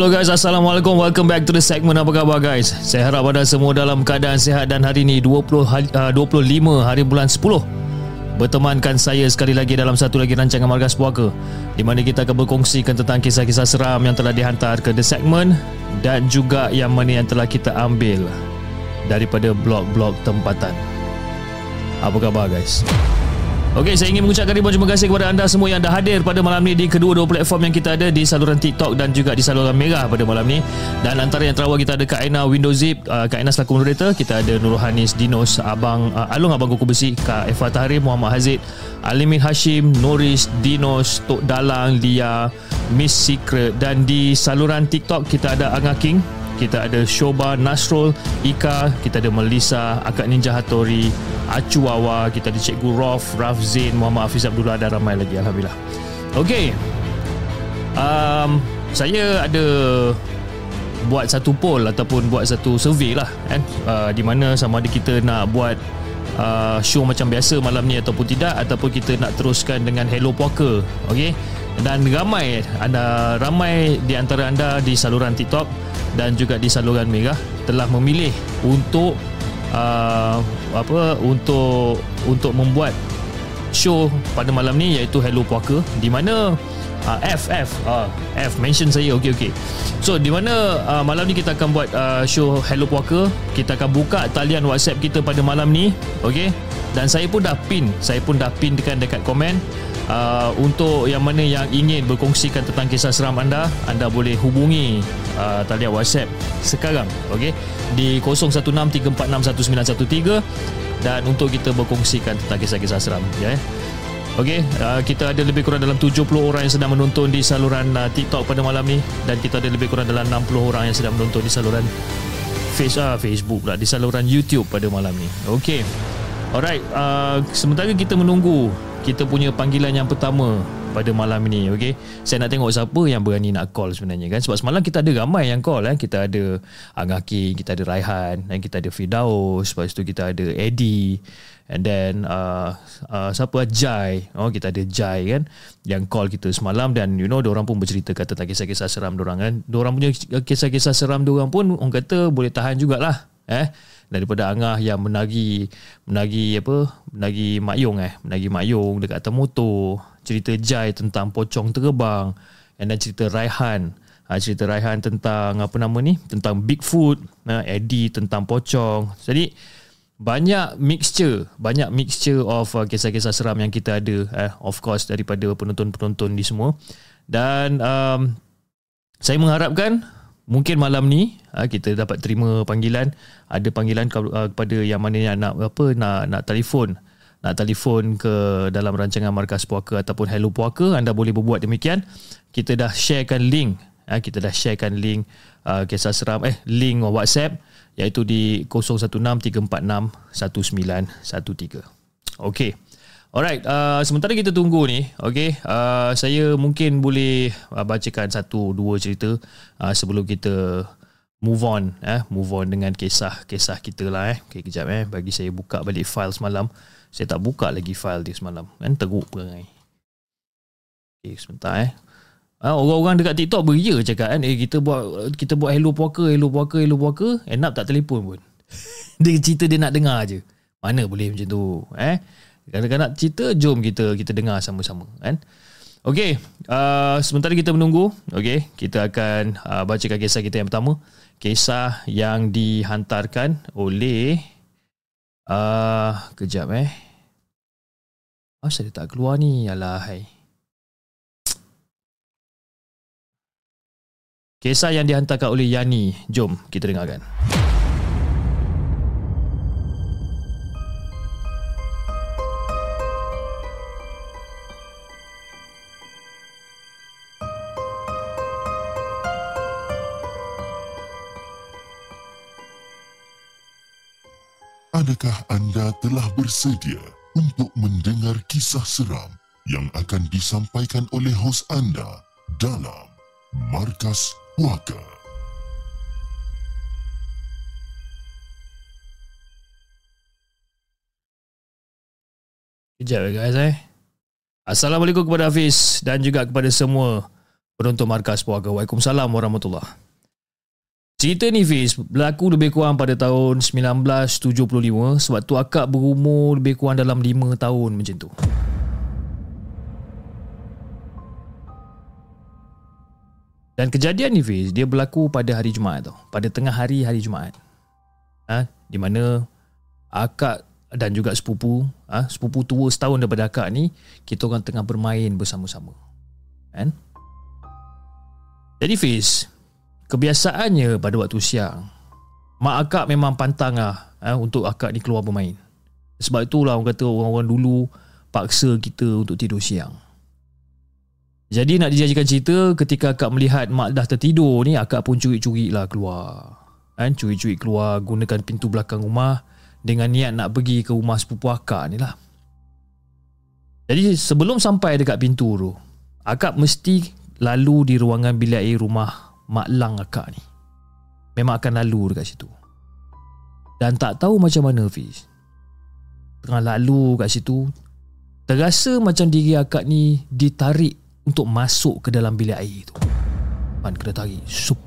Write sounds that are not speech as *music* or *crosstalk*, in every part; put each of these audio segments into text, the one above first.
Hello guys, Assalamualaikum. Welcome back to the segment. Apa khabar guys? Saya harap anda semua dalam keadaan sihat dan hari ini 20 uh, 25 hari bulan 10 bertemankan saya sekali lagi dalam satu lagi rancangan Margas Puaka di mana kita akan berkongsikan tentang kisah-kisah seram yang telah dihantar ke the segment dan juga yang mana yang telah kita ambil daripada blog-blog tempatan. Apa khabar guys? Okey, saya ingin mengucapkan ribuan terima kasih kepada anda semua yang dah hadir pada malam ni di kedua-dua platform yang kita ada di saluran TikTok dan juga di saluran Merah pada malam ni. Dan antara yang terawal kita ada Kak Aina Windows Zip, uh, Kak Aina selaku moderator, kita ada Nurul Hanis, Dinos, Abang uh, Alung Abang Kuku Besi, Kak Eva Tahrir, Muhammad Hazid, Alimin Hashim, Noris, Dinos, Tok Dalang, Lia, Miss Secret dan di saluran TikTok kita ada Angah King, kita ada Shoba Nasrul Ika kita ada Melissa Akak Ninja Hattori Acu Wawa kita ada Cikgu Rof Raf Zain Muhammad Hafiz Abdullah dan ramai lagi Alhamdulillah. Ok um, saya ada buat satu poll ataupun buat satu survey lah kan? Uh, di mana sama ada kita nak buat uh, show macam biasa malam ni ataupun tidak ataupun kita nak teruskan dengan Hello Poker ok dan ramai anda ramai di antara anda di saluran TikTok dan juga di saluran Merah telah memilih untuk uh, apa untuk untuk membuat show pada malam ni iaitu Hello Puaka di mana uh, F F uh, F mention saya okey okey. So di mana uh, malam ni kita akan buat uh, show Hello Puaka, kita akan buka talian WhatsApp kita pada malam ni, okey. Dan saya pun dah pin, saya pun dah pin dekat dekat komen uh, untuk yang mana yang ingin berkongsikan tentang kisah seram anda anda boleh hubungi uh, talian WhatsApp sekarang okey di 0163461913 dan untuk kita berkongsikan tentang kisah-kisah seram ya yeah. Okey, uh, kita ada lebih kurang dalam 70 orang yang sedang menonton di saluran uh, TikTok pada malam ni dan kita ada lebih kurang dalam 60 orang yang sedang menonton di saluran face, uh, Facebook pula, di saluran YouTube pada malam ni. Okey. Alright, uh, sementara kita menunggu kita punya panggilan yang pertama pada malam ini okey? Saya nak tengok siapa yang berani nak call sebenarnya kan? Sebab semalam kita ada ramai yang call kan kita ada Angaki kita ada Raihan dan kita ada Fidaus lepas tu kita ada Eddie and then uh, uh, siapa? Jai. Oh kita ada Jai kan? Yang call kita semalam dan you know orang pun bercerita kata tentang kisah-kisah seram orang kan? Orang punya kisah-kisah seram orang pun orang kata boleh tahan jugalah eh daripada Angah yang menagi menagi apa menagi mayung eh. Menagi mayung dekat atas motor cerita Jai tentang pocong terbang. Dan cerita Raihan. Ha, cerita Raihan tentang apa nama ni? Tentang Bigfoot. Ha, Eddie tentang pocong. Jadi banyak mixture. Banyak mixture of uh, kisah-kisah seram yang kita ada eh, of course daripada penonton-penonton di semua. Dan um, saya mengharapkan mungkin malam ni ha, kita dapat terima panggilan. Ada panggilan uh, kepada yang mana yang nak apa nak nak telefon. Nak telefon ke dalam rancangan Markas Puaka ataupun Hello Puaka anda boleh berbuat demikian. Kita dah sharekan link. Ha, kita dah sharekan link uh, kisah seram eh link WhatsApp iaitu di 0163461913 okey Alright, uh, sementara kita tunggu ni, okay, uh, saya mungkin boleh uh, bacakan satu dua cerita uh, sebelum kita move on, eh, move on dengan kisah-kisah kita lah. Eh. Okay, kejap eh, bagi saya buka balik file semalam. Saya tak buka lagi file dia semalam, kan teruk perangai. Okay, sebentar eh. Uh, orang-orang dekat TikTok beria cakap kan, eh, kita buat kita buat hello puaka, hello puaka, hello puaka, end up tak telefon pun. *laughs* dia cerita dia nak dengar je. Mana boleh macam tu, eh? Kalau nak cerita, jom kita kita dengar sama-sama. Kan? Okey, uh, sementara kita menunggu, okey kita akan uh, bacakan kisah kita yang pertama. Kisah yang dihantarkan oleh... Uh, kejap eh. Oh, saya tak keluar ni? Alahai. Kisah yang dihantarkan oleh Yani. Jom kita dengarkan. Adakah anda telah bersedia untuk mendengar kisah seram yang akan disampaikan oleh hos anda dalam Markas Puaka? Kejap ya guys eh. Assalamualaikum kepada Hafiz dan juga kepada semua penonton Markas Puaka. Waalaikumsalam warahmatullahi Cerita ni Fiz berlaku lebih kurang pada tahun 1975 sebab tu akak berumur lebih kurang dalam 5 tahun macam tu. Dan kejadian ni Fiz dia berlaku pada hari Jumaat tu. Pada tengah hari hari Jumaat. Ha? Di mana akak dan juga sepupu, ha? sepupu tua setahun daripada akak ni, kita orang tengah bermain bersama-sama. Kan? Jadi Fiz, Kebiasaannya pada waktu siang. Mak akak memang pantang lah eh, Untuk akak ni keluar bermain. Sebab itulah orang kata orang-orang dulu Paksa kita untuk tidur siang. Jadi nak dijanjikan cerita Ketika akak melihat mak dah tertidur ni Akak pun curi-curi lah keluar. Eh, Curi-curi keluar gunakan pintu belakang rumah Dengan niat nak pergi ke rumah sepupu akak ni lah. Jadi sebelum sampai dekat pintu tu Akak mesti lalu di ruangan bilik air rumah Mak Lang akak ni. Memang akan lalu dekat situ. Dan tak tahu macam mana Fiz. Tengah lalu kat situ Terasa macam diri akak ni Ditarik Untuk masuk ke dalam bilik air tu. Man kena tarik. Sup.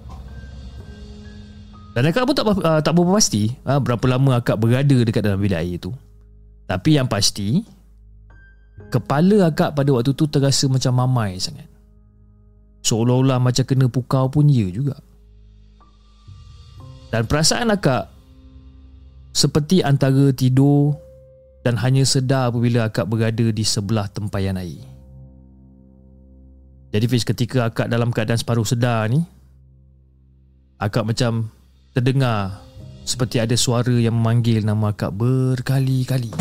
Dan akak pun tak, uh, tak berapa pasti uh, Berapa lama akak berada dekat dalam bilik air tu. Tapi yang pasti Kepala akak pada waktu tu terasa macam mamai sangat Seolah-olah macam kena pukau pun ya juga. Dan perasaan akak Seperti antara tidur Dan hanya sedar apabila akak berada di sebelah tempayan air. Jadi Fiz ketika akak dalam keadaan separuh sedar ni Akak macam terdengar Seperti ada suara yang memanggil nama akak berkali-kali.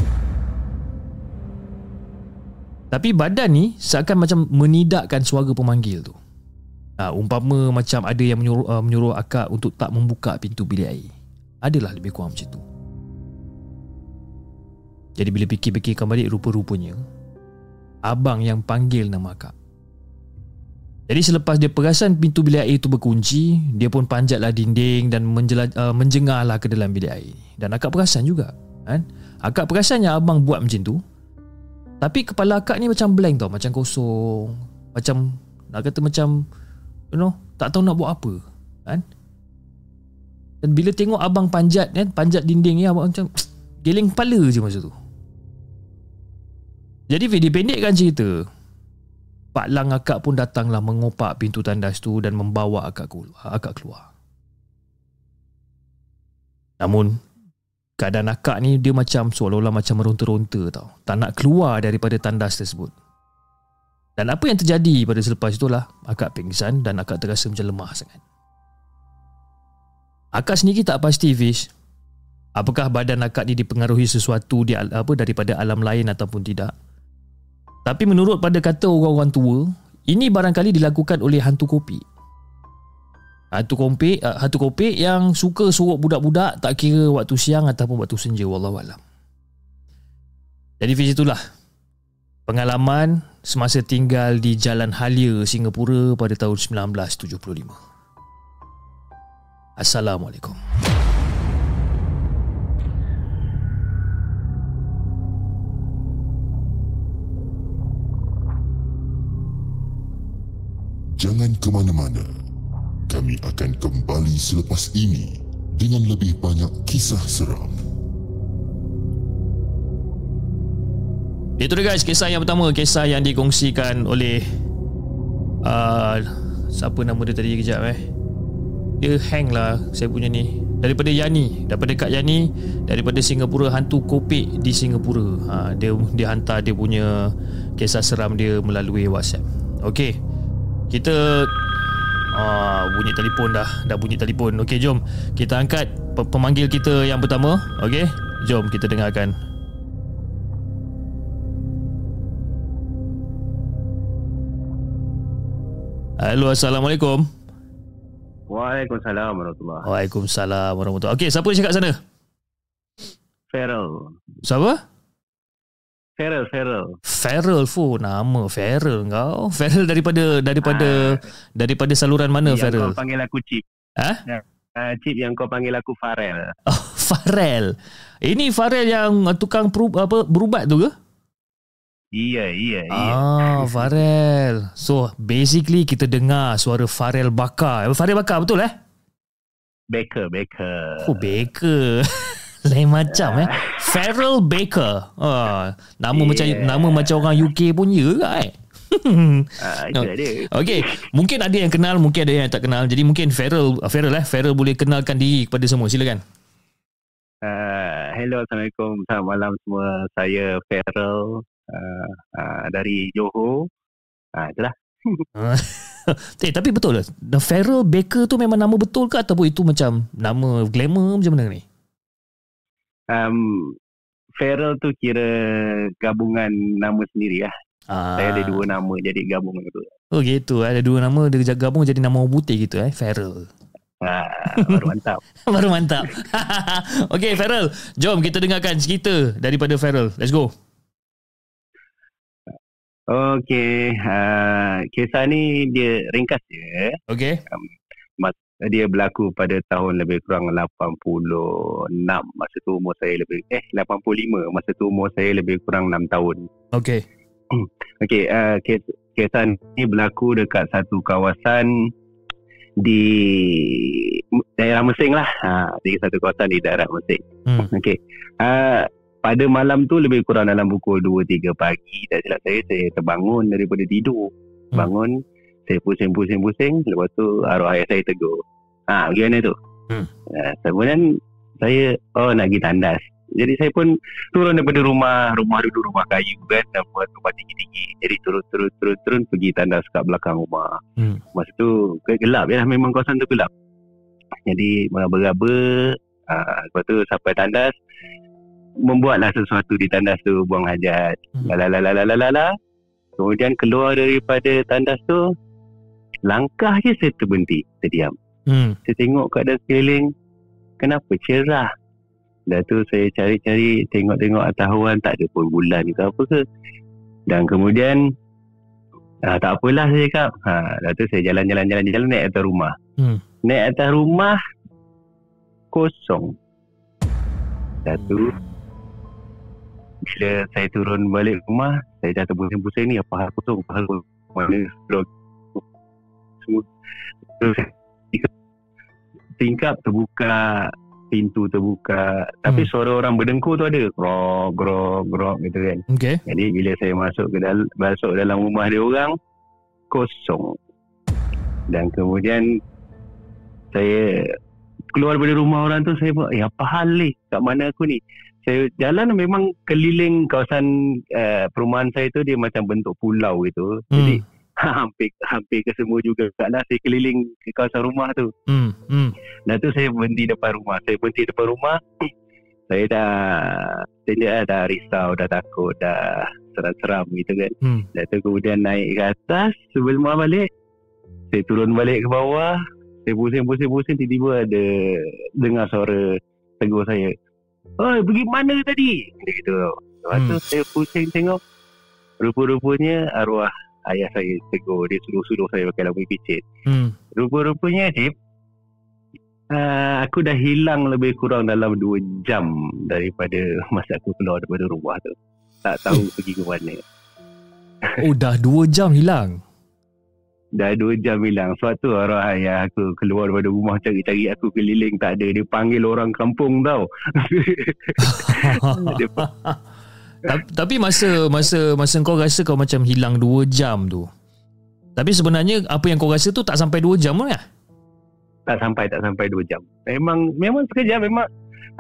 Tapi badan ni seakan macam menidakkan suara pemanggil tu. Uh, umpama macam ada yang menyuruh, uh, menyuruh akak untuk tak membuka pintu bilik air. Adalah lebih kurang macam tu. Jadi bila fikir-fikirkan balik rupa-rupanya, abang yang panggil nama akak. Jadi selepas dia perasan pintu bilik air itu berkunci, dia pun panjatlah dinding dan menjela, uh, menjengahlah ke dalam bilik air. Dan akak perasan juga. Kan? Akak perasannya abang buat macam tu. Tapi kepala akak ni macam blank tau. Macam kosong. Macam, nak kata macam you know tak tahu nak buat apa kan dan bila tengok abang panjat kan panjat dinding ni abang macam geleng kepala je masa tu jadi video pendekkan cerita Pak Lang akak pun datanglah mengopak pintu tandas tu dan membawa akak keluar, akak keluar. Namun keadaan akak ni dia macam seolah-olah macam meronta-ronta tau. Tak nak keluar daripada tandas tersebut. Dan apa yang terjadi pada selepas itulah akak pingsan dan akak terasa macam lemah sangat. Akak sendiri tak pasti Fish apakah badan akak ni dipengaruhi sesuatu di, apa daripada alam lain ataupun tidak. Tapi menurut pada kata orang-orang tua, ini barangkali dilakukan oleh hantu kopi. Hantu kopi, uh, hantu kopi yang suka suruh budak-budak tak kira waktu siang ataupun waktu senja wallahualam. Jadi Fish itulah pengalaman semasa tinggal di Jalan Halia, Singapura pada tahun 1975. Assalamualaikum. Jangan ke mana-mana. Kami akan kembali selepas ini dengan lebih banyak kisah seram. Itu dia guys Kisah yang pertama Kisah yang dikongsikan oleh uh, Siapa nama dia tadi kejap eh Dia hang lah Saya punya ni Daripada Yani Daripada Kak Yani Daripada Singapura Hantu Kopek di Singapura ha, Dia dia hantar dia punya Kisah seram dia melalui WhatsApp Okay Kita Ah, bunyi telefon dah. Dah bunyi telefon. Okey, jom. Kita angkat pe- pemanggil kita yang pertama. Okey? Jom kita dengarkan. Halo, Assalamualaikum. Waalaikumsalam warahmatullahi Waalaikumsalam warahmatullahi Okey, siapa yang cakap sana? Feral. Siapa? Feral, Feral. Feral fu nama Feral kau. Feral daripada daripada daripada saluran mana yang Feral? kau panggil aku Chip. Ha? Uh, Chip yang kau panggil aku Farel. Oh, *laughs* Farel. Ini Farel yang tukang peru, apa berubat tu ke? Iya, iya, iya. Ah, Farel. So, basically kita dengar suara Farel Bakar. Farel Bakar betul eh? Baker, Baker. Oh, Baker. *laughs* Lain macam eh. Farrell Baker. Ah, nama Yeah. macam nama macam orang UK pun ya ke eh? Ah, *laughs* itu dia. Okey, mungkin ada yang kenal, mungkin ada yang tak kenal. Jadi mungkin Farrell, Farrell eh, Farrell boleh kenalkan diri kepada semua. Silakan. Uh, hello, Assalamualaikum. Selamat malam semua. Saya Feral uh, uh, dari Johor. Ah, itulah. *laughs* eh, tapi betul lah. The Farrell Baker tu memang nama betul ke ataupun itu macam nama glamour macam mana ni? Um, Feral tu kira gabungan nama sendiri lah. Ah. Saya ada dua nama jadi gabungan tu. Oh gitu, ada dua nama dia gabung jadi nama putih gitu eh, Farrell. Ah, baru mantap. *laughs* Baru mantap. *laughs* okay, Farrell. Jom kita dengarkan cerita daripada Farrell. Let's go. Okey, uh, kisah ni dia ringkas je. Okay. Dia berlaku pada tahun lebih kurang 86. Masa tu umur saya lebih eh 85. Masa tu umur saya lebih kurang 6 tahun. Okay. Okey, *clears throat* uh, kes, kisah ni berlaku dekat satu kawasan di daerah Mesing lah. Ha, di satu kawasan di daerah Mesing. Hmm. Okey. Uh, pada malam tu lebih kurang dalam pukul 2-3 pagi. Tak silap saya, saya terbangun daripada tidur. Hmm. Bangun, saya pusing-pusing-pusing. Lepas tu arwah ayah saya tegur. Ha, bagaimana tu? Hmm. Uh, kemudian saya, oh nak pergi tandas. Jadi saya pun turun daripada rumah, rumah dulu rumah kayu kan, dan buat rumah tinggi-tinggi. Jadi turun, turun, turun, turun, pergi tandas kat belakang rumah. Hmm. Masa tu gelap ya, memang kawasan tu gelap. Jadi meraba-raba, uh, lepas tu sampai tandas, membuatlah sesuatu di tandas tu, buang hajat. Hmm. Lalalalalala. Kemudian keluar daripada tandas tu, langkah je saya terberhenti, terdiam. Hmm. Saya tengok keadaan sekeliling, kenapa cerah? Dah tu saya cari-cari, tengok-tengok atas awan, tak ada pun bulan ke apa ke. Dan kemudian, ah, tak apalah saya cakap. Ha, dah tu saya jalan-jalan-jalan-jalan naik atas rumah. Hmm. Naik atas rumah, kosong. Dah tu, bila saya turun balik rumah, saya dah terbusing-busing ni, apa hal kosong, apa hal kosong. Mana blok semua. Terus tingkap terbuka, pintu terbuka. Tapi Hmm. suara orang berdengkur tu ada. Grok, grok, grok gitu kan. Okay. Jadi bila saya masuk ke dalam masuk dalam rumah dia orang kosong. Dan kemudian saya keluar dari rumah orang tu saya buat, eh apa hal ni? Kat mana aku ni? Saya jalan memang keliling kawasan uh, perumahan saya tu dia macam bentuk pulau gitu. Jadi Hmm. *laughs* hampir hampir ke semua juga lah saya keliling ke kawasan rumah tu. Hmm. Hmm. Dah tu saya berhenti depan rumah. Saya berhenti depan rumah. Saya dah saya dah, dah risau, dah takut, dah seram-seram gitu kan. Hmm. Dah tu kemudian naik ke atas sebelum balik. Saya turun balik ke bawah. Saya pusing-pusing-pusing tiba-tiba ada dengar suara tegur saya. Oi, pergi mana tadi? Dia gitu. Lepas tu Hmm. saya pusing tengok. Rupa-rupanya arwah ayah saya tegur. Dia suruh-suruh saya pakai lampu picit. Hmm. Rupa-rupanya Cip uh, Aku dah hilang lebih kurang dalam 2 jam Daripada masa aku keluar daripada rumah tu Tak tahu pergi ke mana Oh, dah dua jam hilang. Dah 2 jam hilang. Sebab tu arwah ayah aku keluar daripada rumah Cari-cari aku keliling. Tak ada. Dia panggil orang kampung tau. *laughs* Tapi masa masa masa kau rasa kau macam hilang 2 jam tu. Tapi sebenarnya apa yang kau rasa tu tak sampai 2 jam pun ya? Tak sampai tak sampai 2 jam. Memang Memang sekejap. Memang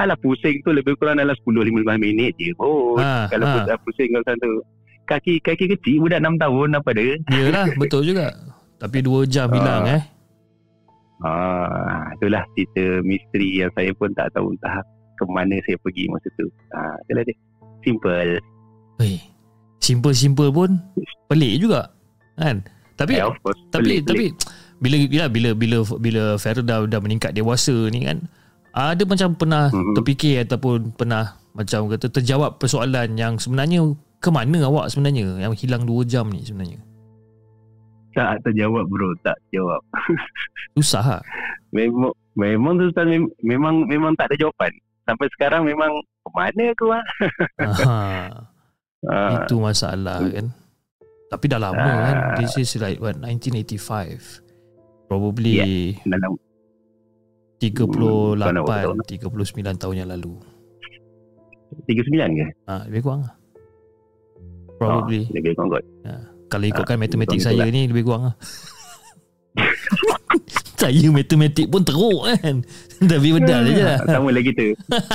Alah pusing tu lebih kurang dalam 10-15 minit je. Oh Ha, Kalau ha. pusing kawasan tu. Kaki kaki kecil budak 6 tahun apa dia Yalah, betul juga. Tapi 2 jam hilang Ah. eh. Ah, itulah cerita misteri yang saya pun tak tahu entah ke mana saya pergi masa tu. Ah, itulah dia. Simple. Hei, simple-simple pun pelik juga. Kan? Tapi Eh, of course. tapi Pelik, tapi bila bila bila bila bila Farrell dah, dah meningkat dewasa ni kan ada macam pernah Mhm. terfikir ataupun pernah macam kata terjawab persoalan yang sebenarnya ke mana awak sebenarnya yang hilang 2 jam ni sebenarnya Tak terjawab bro, tak jawab. *laughs* susah lah. Memang memang tu Ustaz mem- memang memang tak ada jawapan. Sampai sekarang memang ke mana aku ah? *laughs* Aha, Ah, itu masalah kan? Tapi dah lama Ah. kan? This is like what 1985 probably dalam 38 Hmm, tak nak beritahu 39 tahun. yang lalu. 39 ke? ha, lebih kurang lah. Probably. Oh, lebih kurang kot. Kalau ikutkan Ah, matematik betul saya lah. ni lebih kurang lah. *laughs* saya matematik pun teruk kan. *laughs* Tapi bedal je lah. Sama lagi tu.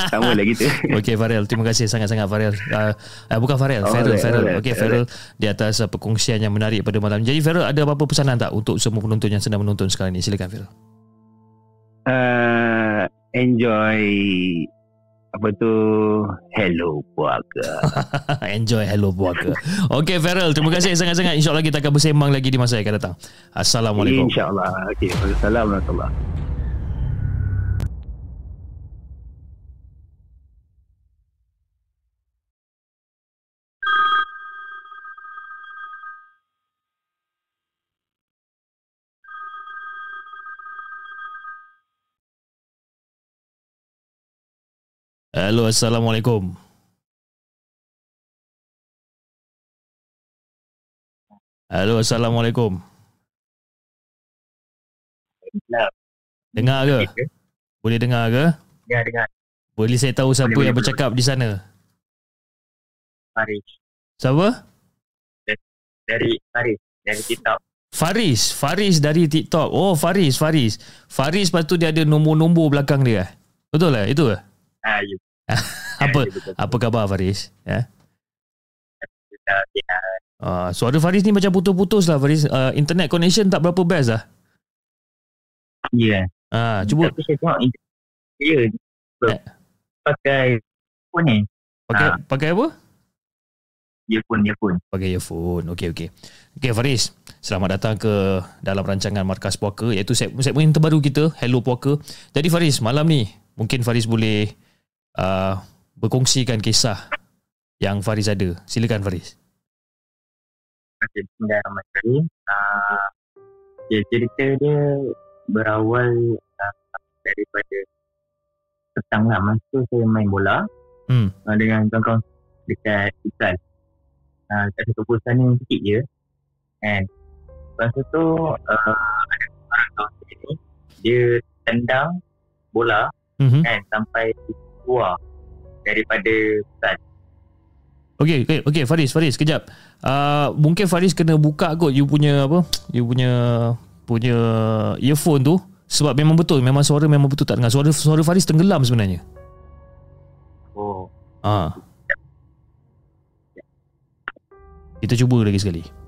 Sama lagi *laughs* tu. Okey Farel, terima kasih sangat-sangat Farel. Uh, uh, bukan Farel, Oh, Farel, alright, Farel. alright, Okey Farel di atas uh, perkongsian yang menarik pada malam. Jadi Farel ada apa-apa pesanan tak untuk semua penonton yang sedang menonton sekarang ni? Silakan Farel. Uh, enjoy apa tu hello puaka. *laughs* Enjoy Hello Puaka. Okey Farel, terima kasih sangat-sangat. InsyaAllah kita akan bersembang lagi di masa yang akan datang. Assalamualaikum. InsyaAllah. Okey. Assalamualaikum warahmatullahi Hello, Assalamualaikum. Hello, Assalamualaikum. Dengar ke? Boleh dengar ke? Ya dengan Boleh saya tahu siapa Boleh, yang boleh, bercakap di sana? Faris Siapa? dari Faris dari TikTok. Faris. Faris dari TikTok. Oh, Faris, Faris. Faris lepas tu dia ada nombor-nombor belakang dia. Betul lah? Itu ke? Ah, ya. *laughs* *laughs* Apa Ya, betul. apa khabar Faris? Ya. Kita kita Uh, suara Faris ni macam putus-putus lah Faris. Uh, internet connection tak berapa best lah. Ya. Ah, cuba Tapi saya tengok ya. Eh. Pakai phone ni. pakai Ah. pakai apa? Earphone, earphone. Pakai earphone. Okey okey. Okey Faris, selamat datang ke dalam rancangan Markas Puaka iaitu seg- segmen terbaru kita Hello Puaka. Jadi Faris, malam ni mungkin Faris boleh uh, berkongsikan kisah yang Faris ada. Silakan Faris. Okey, Bismillahirrahmanirrahim. Ah, ya, cerita dia berawal ah, daripada petang lah. Masa tu saya main bola Hmm. ah, dengan kawan-kawan dekat futsal. Ah, kat satu pusat ni sikit je. Kan. Lepas tu uh, ada orang kawan saya ni dia tendang bola Mhm. kan sampai keluar daripada pusat. Okey, okey, okey Faris, Faris, kejap. Uh, mungkin Faris kena buka kot you punya apa? You punya punya earphone tu sebab memang betul, memang suara memang betul tak dengar. Suara suara Faris tenggelam sebenarnya. Oh. Ah. Kita cuba lagi sekali.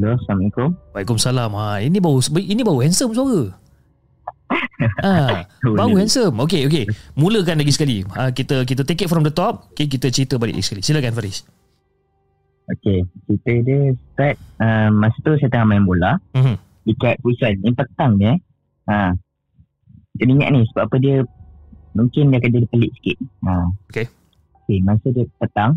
Hello, Assalamualaikum. Waalaikumsalam. Ha, ini baru ini baru handsome suara. Ah, *laughs* baru handsome. Okey, okey. Mulakan lagi sekali. Ha, kita kita take it from the top. Okay, kita cerita balik lagi sekali. Silakan Faris. Okey, cerita dia start uh, masa tu saya tengah main bola Mhm. dekat pusat ni petang dia. Ha. Dia ingat ni sebab apa dia mungkin dia akan jadi pelik sikit. Ha. Okey. Okey, masa dia petang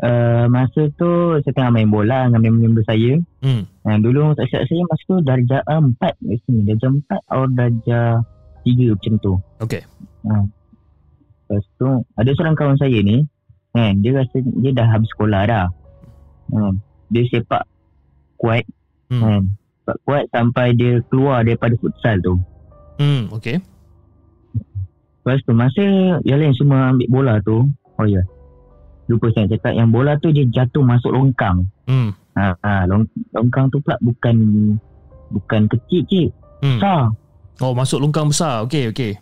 uh, masa tu saya tengah main bola dengan member-member saya. Hmm. Ha, dulu tak silap saya masa tu darjah 4 kat sini. Darjah 4 atau darjah 3 macam tu. Okey. Lepas tu ada seorang kawan saya ni kan dia rasa dia dah habis sekolah dah. Hmm. Dia sepak kuat Hmm. kan. Sepak kuat sampai dia keluar daripada futsal tu. Hmm, okey. Lepas tu masa yang lain semua ambil bola tu, oh ya. Lupa saya cakap yang bola tu dia jatuh masuk longkang. Hmm. Ha, ha long, longkang tu pula bukan bukan kecil cik, Hmm. besar. Oh, masuk longkang besar. Okey, okey.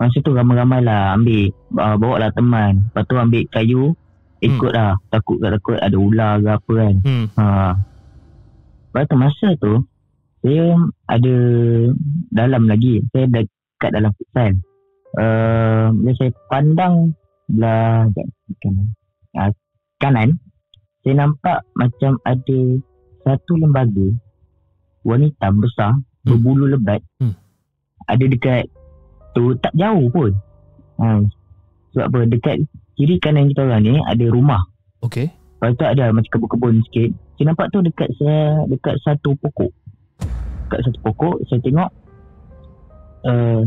Masa tu ramai-ramai lah ambil uh, bawa lah teman. Lepas tu ambil kayu Ikut lah. Takut tak takut ada ular ke apa kan. Hmm. Ha. Lepas tu masa tu, saya ada dalam lagi. Saya dekat dalam futsal. Uh, bila saya pandang belah kanan, uh, kanan, saya nampak macam ada satu lembaga wanita besar, Hmm. berbulu lebat. Hmm. Ada dekat tu, tak jauh pun. Ha. Sebab apa, dekat kiri kanan kita orang ni ada rumah. Okay. Lepas tu ada macam kebun-kebun sikit. Saya nampak tu dekat saya dekat satu pokok. Dekat satu pokok saya tengok uh,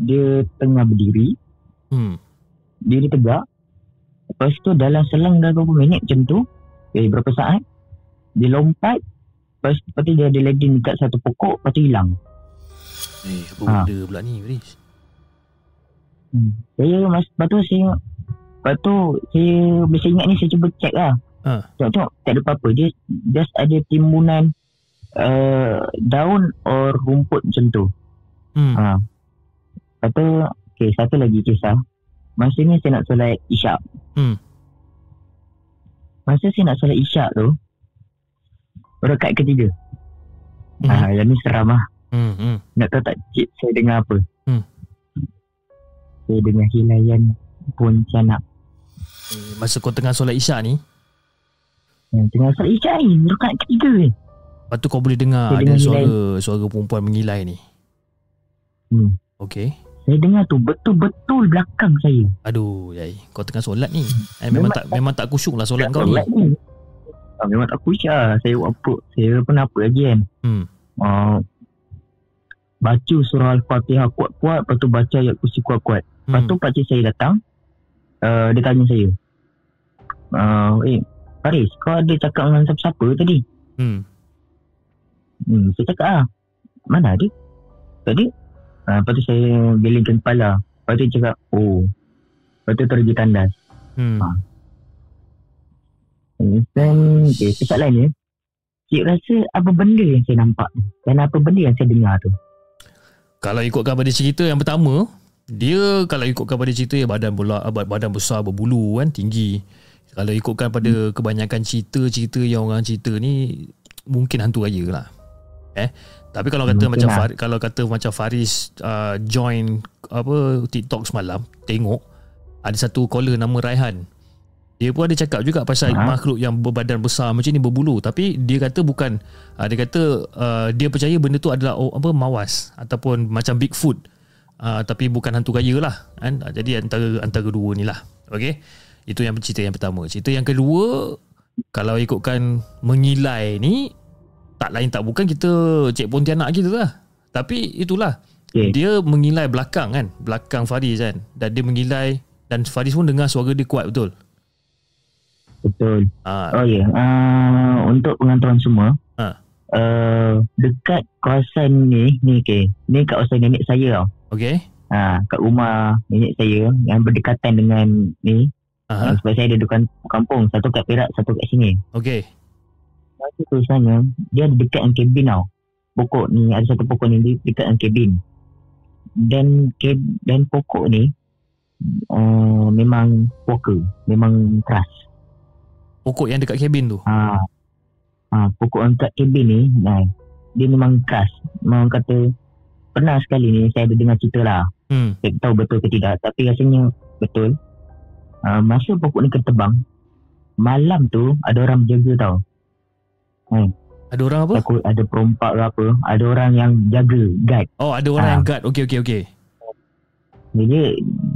dia tengah berdiri, Hmm. Diri tegak. Lepas tu dalam selang dah berapa minit macam tu, eh berapa saat, dia lompat Lepas, lepas tu dia ada landing dekat satu pokok Lepas tu hilang Eh, apa Ha. benda pula ni, Riz? hmm. Saya mas, Lepas tu saya Lepas tu saya saya ingat ni saya cuba check lah Ha. Tengok-tengok tak ada apa-apa Dia just ada timbunan uh, Daun or rumput macam tu Hmm. ha. Lepas tu Okay satu lagi kisah Masa ni saya nak solat isyak Hmm. Masa saya nak solat isyak tu Rekat ketiga Hmm. Ah, yang ni seram lah Hmm. Hmm. Nak tahu tak cik saya dengar apa? Hmm. Saya dengar hilayan Pontianak. Eh, Masa kau tengah solat isyak ni, Yang tengah solat isyak ni, rekat ketiga ni. lepas tu kau boleh dengar Saya ada dengar suara suara perempuan mengilai ni. Hmm. Okay. Saya dengar tu betul-betul belakang saya. Aduh, yai. Kau tengah solat ni. Eh, memang, Memang tak memang tak kusyuk lah solat kau ni. Ni. Ah, memang tak kusyak. Saya buat apa? Saya pun apa lagi kan? Hmm. Ah, baca surah Al-Fatihah kuat-kuat. Lepas tu baca ayat kursi kuat-kuat. Lepas Hmm. tu pakcik saya datang. Uh, dia tanya saya. Uh, eh, Faris, kau ada cakap dengan siapa-siapa tadi? Hmm. Hmm, saya cakap ah, mana ada? Tadi? Ha, lepas tu saya gelingkan kepala. Lepas tu cakap, oh. Lepas tu dia tandas. Hmm. Ah. Hmm, Dan, okay, soalannya, cik rasa apa benda yang saya nampak tu? Dan apa benda yang saya dengar tu? Kalau ikutkan pada cerita yang pertama, dia kalau ikutkan pada cerita ya badan bola badan besar berbulu kan tinggi. Kalau ikutkan pada kebanyakan cerita-cerita yang orang cerita ni mungkin hantu raya lah. Eh, tapi kalau kata Mungkin macam lah. Faris, kalau kata macam Faris uh, join apa TikTok semalam, tengok ada satu caller nama Raihan. Dia pun ada cakap juga pasal Ha? makhluk yang berbadan besar macam ni berbulu tapi dia kata bukan uh, dia kata uh, dia percaya benda tu adalah oh, apa mawas ataupun macam Bigfoot. Uh, tapi bukan hantu kaya lah kan uh, jadi antara antara dua ni lah okey itu yang cerita yang pertama cerita yang kedua kalau ikutkan mengilai ni tak lain tak bukan kita cek pontianak kita lah tapi itulah Okey. dia mengilai belakang kan belakang Faris kan dan dia mengilai dan Faris pun dengar suara dia kuat betul Betul. ah Oh ya, yeah. uh, untuk pengantaran semua, Ha. uh, dekat kawasan ni, ni okay, ni kawasan nenek saya tau. okey Ha, kat rumah nenek saya yang berdekatan dengan ni, aha sebab saya ada dua kampung, satu kat Perak, satu kat sini. okey Masa tu sana Dia ada dekat dengan kabin tau. Pokok ni Ada satu pokok ni Dekat dengan kabin Dan Dan pokok ni uh, Memang Walker Memang keras. Pokok yang dekat kabin tu? Ha, ha, Pokok yang dekat kabin ni nah, Dia memang keras. Memang kata Pernah sekali ni Saya ada dengar cerita lah. Hmm. Saya tahu betul ke tidak Tapi rasanya Betul. Uh, Masa pokok ni ketebang Malam tu Ada orang berjaga tau ada orang apa? Takut ada perompak ke apa. Ada orang yang jaga Guide oh ada orang Ah. yang guard. Okey okey okey. Dia dia,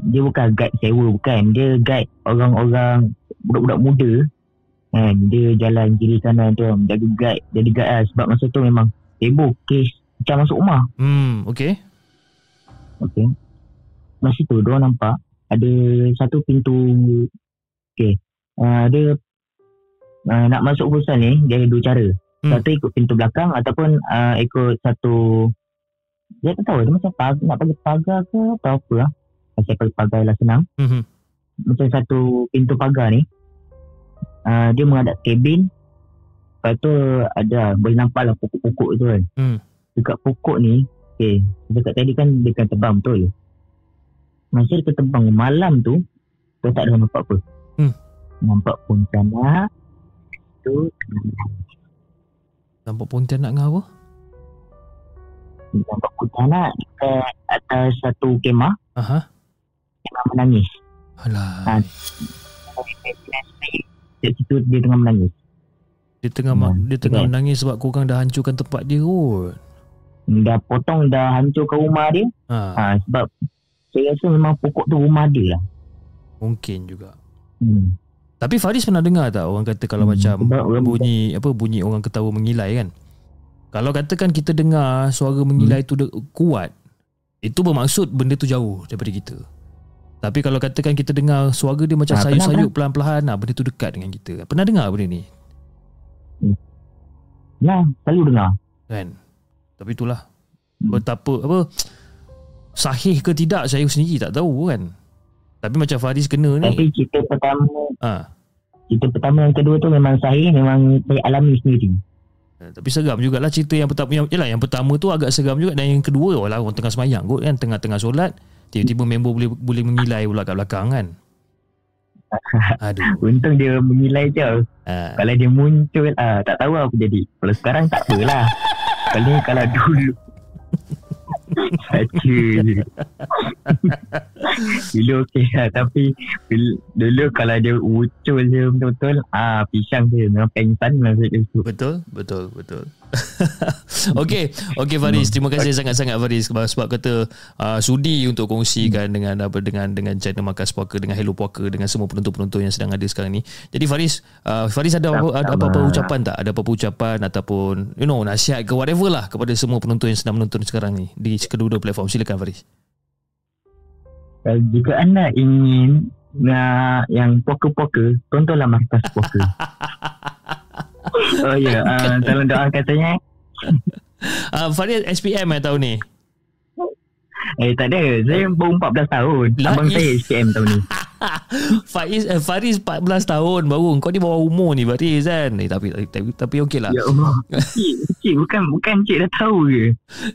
dia bukan guide sewa Bukan. Dia guide orang-orang Budak-budak muda. Kan Dia jalan kiri kanan tu Jaga guide Jadi guide lah. Sebab masa tu memang Heboh Kes Macam masuk rumah. Hmm okey. Okay Masa tu Diorang nampak Ada satu pintu. Okay uh, Dia uh, Nak masuk perusahaan ni Dia ada dua cara. Hmm. Satu ikut pintu belakang Ataupun uh, ikut satu Dia tak tahu Dia macam pag, nak pakai pagar ke Atau apa lah. Saya pakai pagar lah senang. Hmm. Macam satu pintu pagar ni uh, Dia menghadap kabin. Lepas tu ada Boleh nampak lah pokok-pokok tu kan. Hmm. Dekat pokok ni Okay Dekat tadi kan Dia kan tebang betul? Masa dia tebang malam tu Dia tak ada nampak apa. Hmm. nampak Pontianak tu Nampak pontianak dengan apa? nampak Pontianak dekat atas satu kemah Aha. kemah menangis Alah. Dekat situ dia tengah menangis Dia tengah ma- Hmm. dia tengah Yeah. menangis sebab korang dah hancurkan tempat dia kot. dah potong dah hancurkan rumah dia Ha, ha, sebab saya rasa memang pokok tu rumah dia lah mungkin juga. hmm. Tapi Faris pernah dengar tak orang kata kalau Hmm, macam orang- bunyi apa bunyi orang ketawa mengilai kan? Kalau katakan kita dengar suara mengilai Hmm. tu de- kuat, itu bermaksud benda tu jauh daripada kita. Tapi kalau katakan kita dengar suara dia macam pernah, sayup-sayup pelan-pelan, nah, benda tu dekat dengan kita. Pernah dengar benda ni? ya selalu dengar Kan? Tapi itulah Hmm. betapa apa sahih ke tidak saya sendiri tak tahu kan. Tapi macam Faris kena tapi ni. cerita pertama Ha. cerita pertama yang kedua tu memang sahih memang saya alami sendiri Eh, Tapi seram jugalah cerita yang pertama yang, yalah, yang pertama tu agak seram juga dan yang kedua walau orang tengah semayang kot kan tengah-tengah solat tiba-tiba member boleh boleh mengilai pula kat belakang kan. *laughs* Aduh. untung dia mengilai je Ha. kalau dia muncul ah, tak tahu apa jadi kalau sekarang tak apalah *laughs* kalau kalau dulu Saja je Dulu okey lah Tapi Dulu kalau dia muncul je Betul-betul ah Pisang dia Memang pengsan lah Betul, betul, betul. *laughs* Okey, okey Faris, terima kasih sangat-sangat Faris sebab, sebab kata uh, sudi untuk kongsikan dengan apa dengan dengan channel Markas Poker dengan Hello Poker dengan semua penonton-penonton yang sedang ada sekarang ni. Jadi Faris, uh, Faris ada apa ada apa-apa ucapan tak? Ada apa-apa ucapan ataupun you know nasihat ke whatever lah kepada semua penonton yang sedang menonton sekarang ni di kedua-dua platform. Silakan Faris. Kalau Jika anda ingin nak yang poker-poker Tontonlah Markas Poker *laughs* Oh ya yeah. uh, Tolong doakan katanya Uh, *laughs* Faris SPM eh tahun ni. Eh tak ada. Saya baru 14 tahun. Lah, Abang eh. saya SPM tahun ni. *laughs* Faiz eh, Faris 14 tahun baru. Kau ni bawah umur ni Faris kan. Eh, tapi tapi tapi okey lah. Ya Allah. Cik, *laughs* cik bukan Bukan cik dah tahu ke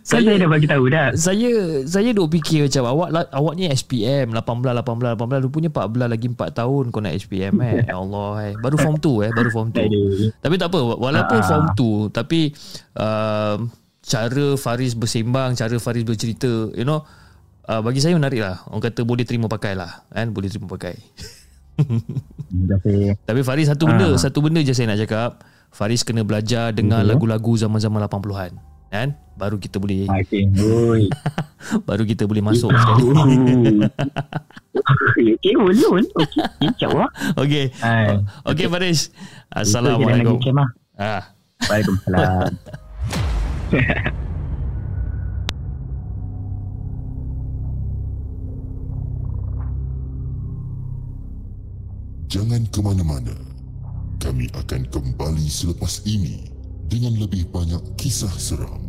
Kan saya dah bagi tahu dah. saya saya duk fikir macam awak la- awak ni SPM 18 18 18 rupanya 14 lagi 4 tahun kau nak SPM eh. Ya *laughs* Allah eh. Baru form 2 eh baru form 2 Tak ada. Tapi tak apa walaupun Ah. form 2 tapi um, cara Faris bersembang cara Faris bercerita you know uh, bagi saya menarik lah. Orang kata boleh terima pakai lah kan? Boleh terima pakai. Saya tapi Faris satu benda Ah. satu benda je saya nak cakap. Faris kena belajar dengar lagu-lagu zaman-zaman 80-an kan? Baru kita boleh Okay Oi *laughs* baru kita boleh masuk sekali. Okay boleh Okay InsyaAllah okey. Hai. okey Faris. Assalamualaikum. kemah ah. Waalaikumsalam *laughs* *laughs* Jangan ke mana-mana. Kami akan kembali selepas ini dengan lebih banyak kisah seram.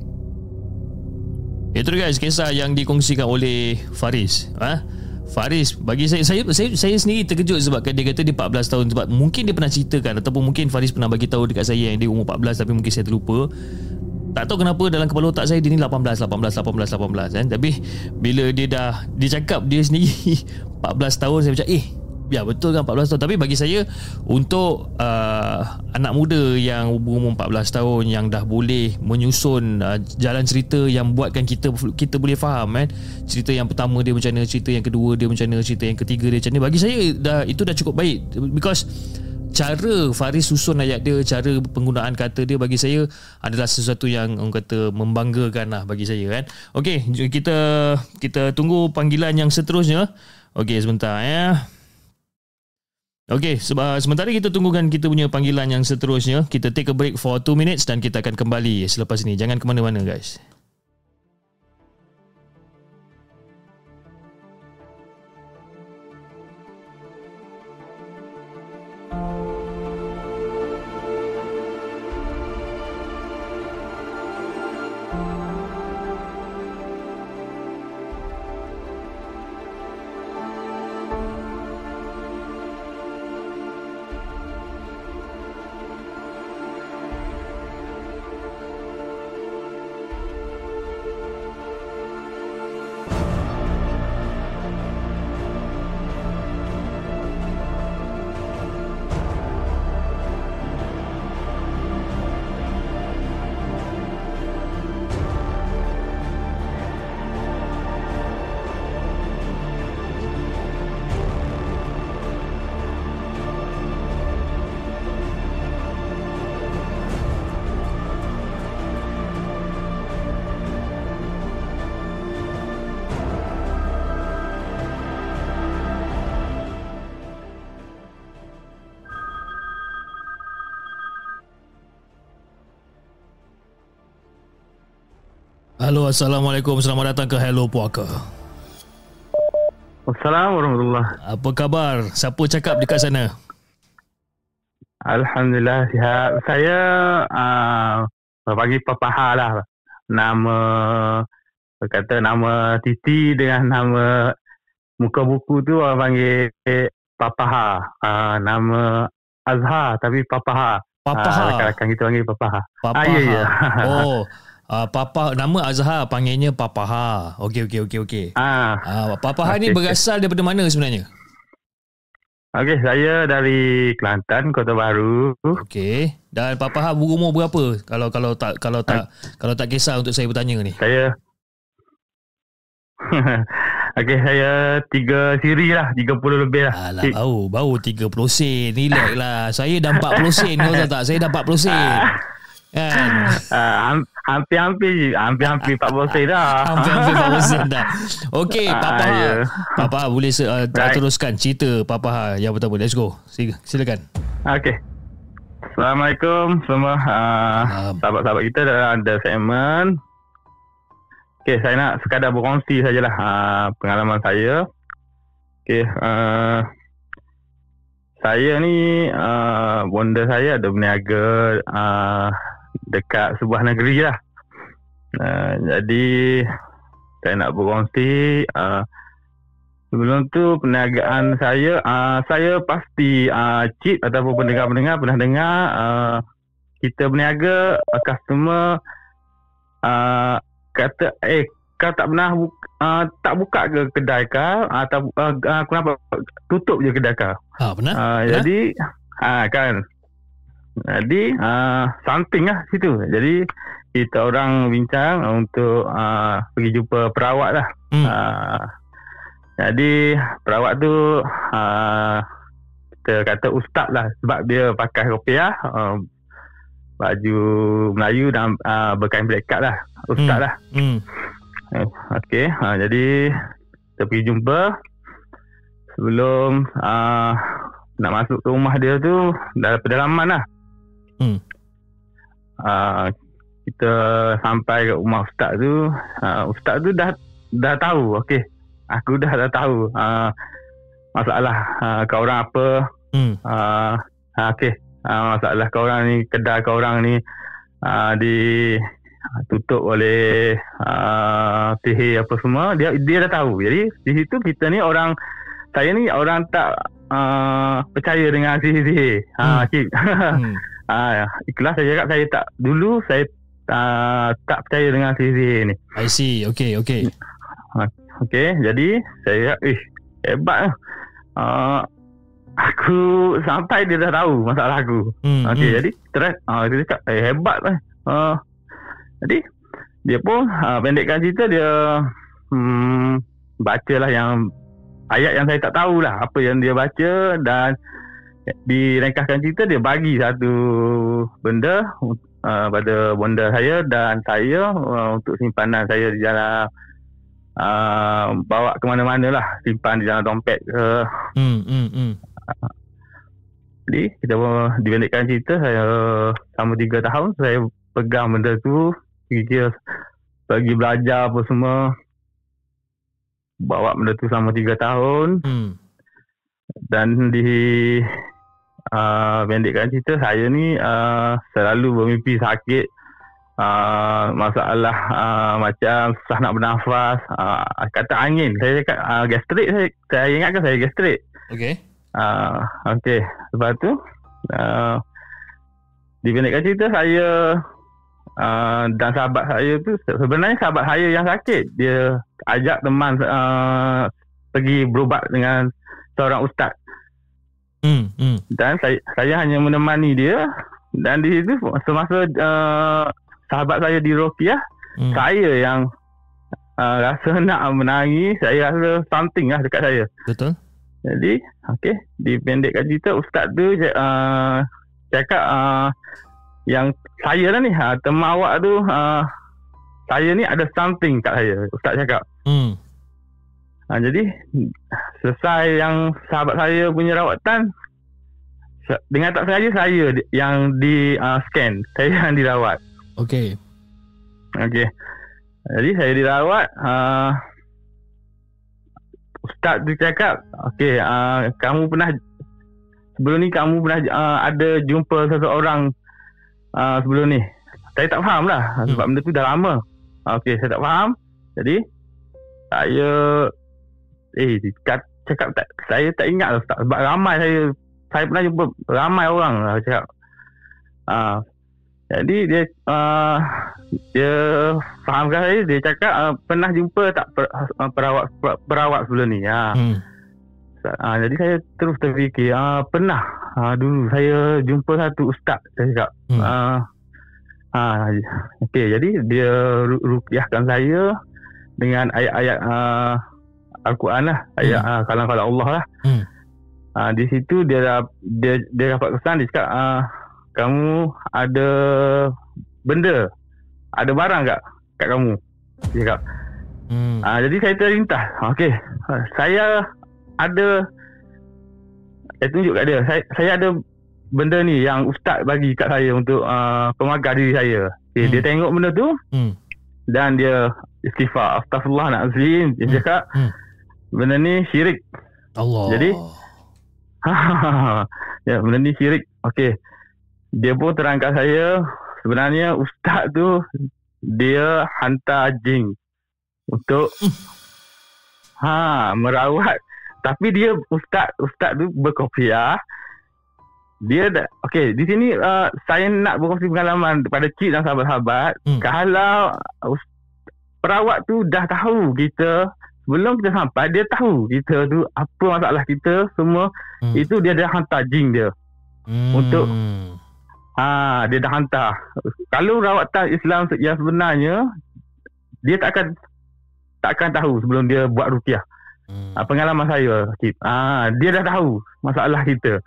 Itu dia guys kisah yang dikongsikan oleh Faris. Ha? Faris bagi saya saya saya, saya sendiri terkejut sebab dia kata dia 14 tahun sebab mungkin dia pernah ceritakan ataupun mungkin Faris pernah bagi tahu dekat saya yang dia umur 14 tapi mungkin saya terlupa. Tak tahu kenapa dalam kepala otak saya dia ni 18 18 18 18 kan? Tapi bila dia dah dia cakap dia sendiri *laughs* 14 tahun saya macam eh Ya betul kan 14 tahun. Tapi bagi saya Untuk uh, Anak muda yang berumur 14 tahun Yang dah boleh Menyusun uh, Jalan cerita Yang buatkan kita Kita boleh faham kan? Cerita yang pertama dia macam mana Cerita yang kedua dia macam mana Cerita yang ketiga dia macam mana Bagi saya dah Itu dah cukup baik. Because Cara Faris susun ayat dia Cara penggunaan kata dia Bagi saya Adalah sesuatu yang Orang kata Membanggakan lah Bagi saya kan Okey Kita Kita tunggu panggilan yang seterusnya Okey sebentar ya Okey, seba- sementara kita tunggukan kita punya panggilan yang seterusnya, kita take a break for 2 minutes dan kita akan kembali selepas ini. Jangan ke mana-mana guys. Halo, Assalamualaikum. Selamat datang ke Hello Puaka. Assalamualaikum warahmatullahi Apa khabar? Siapa cakap dekat sana? Alhamdulillah sihat. Saya uh, bagi Papaha lah. Nama kata nama Titi dengan nama muka buku tu orang panggil Papaha. Uh, nama Azhar tapi Papaha. Papaha. Uh, rakan-rakan kita panggil Papaha. Papaha. Ah, ya, ya. oh, *laughs* uh, Papa nama Azhar panggilnya Papaha. Okey okey okey okey. Ah, Uh, Papaha ni Okey, berasal daripada mana sebenarnya? Okey, saya dari Kelantan, Kota Baru. Okey. Dan Papaha berumur berapa? Kalau kalau tak kalau tak kalau tak kisah untuk saya bertanya ni. Saya *laughs* Okey, saya tiga siri lah, 30 lebih lah. Alah, bau, bau 30 sen. Relax lah. Saya dah 40 sen. Kau tahu tak? Saya dah 40 sen. Kan? Ah, ham- hampir-hampir. Hampir-hampir 40 sen dah. Hampir-hampir 40 sen dah. Okey, Ah, Papa. ya. Papa boleh uh, Right. teruskan cerita Papa yang pertama. Let's go. Sila- Silakan. Okey. Assalamualaikum semua uh, sahabat-sahabat kita dalam The Segment. Okey, saya nak sekadar berkongsi sajalah uh, pengalaman saya. Okey, uh, saya ni uh, bonda saya ada berniaga uh, dekat sebuah negeri lah. Uh, jadi saya nak berkongsi uh, Sebelum tu perniagaan saya uh, saya pasti uh, cip ataupun pendengar-pendengar pernah dengar uh, kita berniaga uh, customer uh, kata eh kau tak pernah buka, uh, tak buka ke kedai kau atau uh, uh, kenapa tutup je kedai kau Ha, pernah? uh, Pernah? jadi ha kan jadi uh, something lah situ jadi kita orang bincang untuk uh, pergi jumpa perawat lah Hmm. uh, jadi perawat tu uh, kita kata ustaz lah sebab dia pakai kopiah uh, baju Melayu dan uh, berkain black card lah ustaz Hmm. lah Hmm. Okey, ha, jadi kita pergi jumpa sebelum uh, nak masuk ke rumah dia tu dalam pedalaman lah. Hmm. Uh, kita sampai ke rumah ustaz tu, uh, ustaz tu dah dah tahu. Okey, aku dah dah tahu uh, masalah uh, kau orang apa. Hmm. Uh, Okey, uh, masalah kau orang ni kedai kau orang ni uh, di tutup oleh uh, sihir apa semua dia dia dah tahu jadi di situ kita ni orang saya ni orang tak uh, percaya dengan sihir-sihir ha Hmm. cik *laughs* hmm. Ha ikhlas saya cakap saya tak dulu saya uh, tak percaya dengan sihir-sihir ni I see. Okey, okey. okey jadi saya cakap eh hebat lah uh, aku sampai dia dah tahu masalah aku Hmm. Okey, hmm. jadi terus uh, dia cakap eh hebat lah. Uh, jadi dia pun uh, pendekkan cerita dia hmm, bacalah yang ayat yang saya tak tahulah apa yang dia baca dan direngkaskan cerita dia bagi satu benda uh, pada bonda saya dan saya uh, untuk simpanan saya di dalam uh, bawa ke mana-mana lah simpan di dalam dompet ke Hmm. Hmm. hmm. Jadi kita dibandingkan cerita saya selama 3 tahun saya pegang benda tu kerja bagi belajar apa semua bawa benda tu selama 3 tahun Hmm. dan di uh, pendekkan cerita saya ni uh, selalu bermimpi sakit. Uh, masalah uh, macam susah nak bernafas. Uh, kata angin. Saya cakap uh, gastrik saya, saya ingatkan saya gastrik. Okey. Ah, okey. Lepas tu uh, dipendekkan cerita saya uh, dan sahabat saya tu sebenarnya sahabat saya yang sakit. Dia ajak teman uh, pergi berubat dengan seorang ustaz Hmm. Hmm. dan saya saya hanya menemani dia dan di situ semasa uh, sahabat saya di Rokiah Hmm. saya yang uh, rasa *laughs* nak menangis saya rasa something lah dekat saya Betul. Jadi, okey, dipendekkan cerita ustaz tu uh, cakap uh, yang saya lah ni, uh, teman awak tu uh, saya ni ada something kat saya, ustaz cakap. Hmm. Uh, jadi selesai yang sahabat saya punya rawatan dengan tak sengaja saya yang di uh, scan, *laughs* saya yang dirawat. Okey. Okey. Jadi saya dirawat uh, Ustaz tu cakap Okay uh, Kamu pernah Sebelum ni kamu pernah uh, Ada jumpa seseorang uh, Sebelum ni Saya tak faham lah Hmm. Sebab benda tu dah lama Okay saya tak faham Jadi Saya Eh cakap tak Saya tak ingat lah Ustaz Sebab ramai saya Saya pernah jumpa Ramai orang lah cakap uh, Jadi dia uh, Dia Fahamkan saya Dia cakap uh, Pernah jumpa tak per, uh, Perawat Perawat sebelum ni ha. Hmm. Ah, jadi saya terus terfikir, ah, pernah ah, dulu saya jumpa satu ustaz, saya cakap. Hmm. Ah, ah, okay, jadi dia ru- rukiahkan saya dengan ayat-ayat ah, Al-Quran lah, ayat ah, kalam-kalam Allah lah. Hmm. Ah, di situ dia dah, dia dia dapat kesan dia cakap ah, kamu ada benda, ada barang tak kat kamu? Dia cakap. Hmm. Ah, jadi saya terlintas. Okey. Ah, Saya ada saya tunjuk kat dia. Saya, saya ada benda ni yang ustaz bagi kat saya untuk uh, pemagar diri saya. Okay, Hmm. Dia tengok benda tu Hmm. dan dia istighfar. Astaghfirullahalazim. Dia Hmm. cakap Hmm. Benda ni syirik. Allah. Jadi? *laughs* ya, benda ni syirik. Okey. Dia pun terangkan saya sebenarnya ustaz tu dia hantar jin untuk *laughs* ha merawat tapi dia ustaz ustaz tu berkopiah dia dah okey di sini uh, saya nak berkongsi pengalaman kepada cik dan sahabat-sahabat Hmm. kalau us- perawat tu dah tahu kita sebelum kita sampai dia tahu kita tu apa masalah kita semua Hmm. itu dia dah hantar jin dia Hmm. untuk- Ha, dia dah hantar. Kalau rawatan Islam yang sebenarnya dia tak akan tak akan tahu sebelum dia buat rukiah. Hmm. Ha, pengalaman saya. Ha, dia dah tahu masalah kita.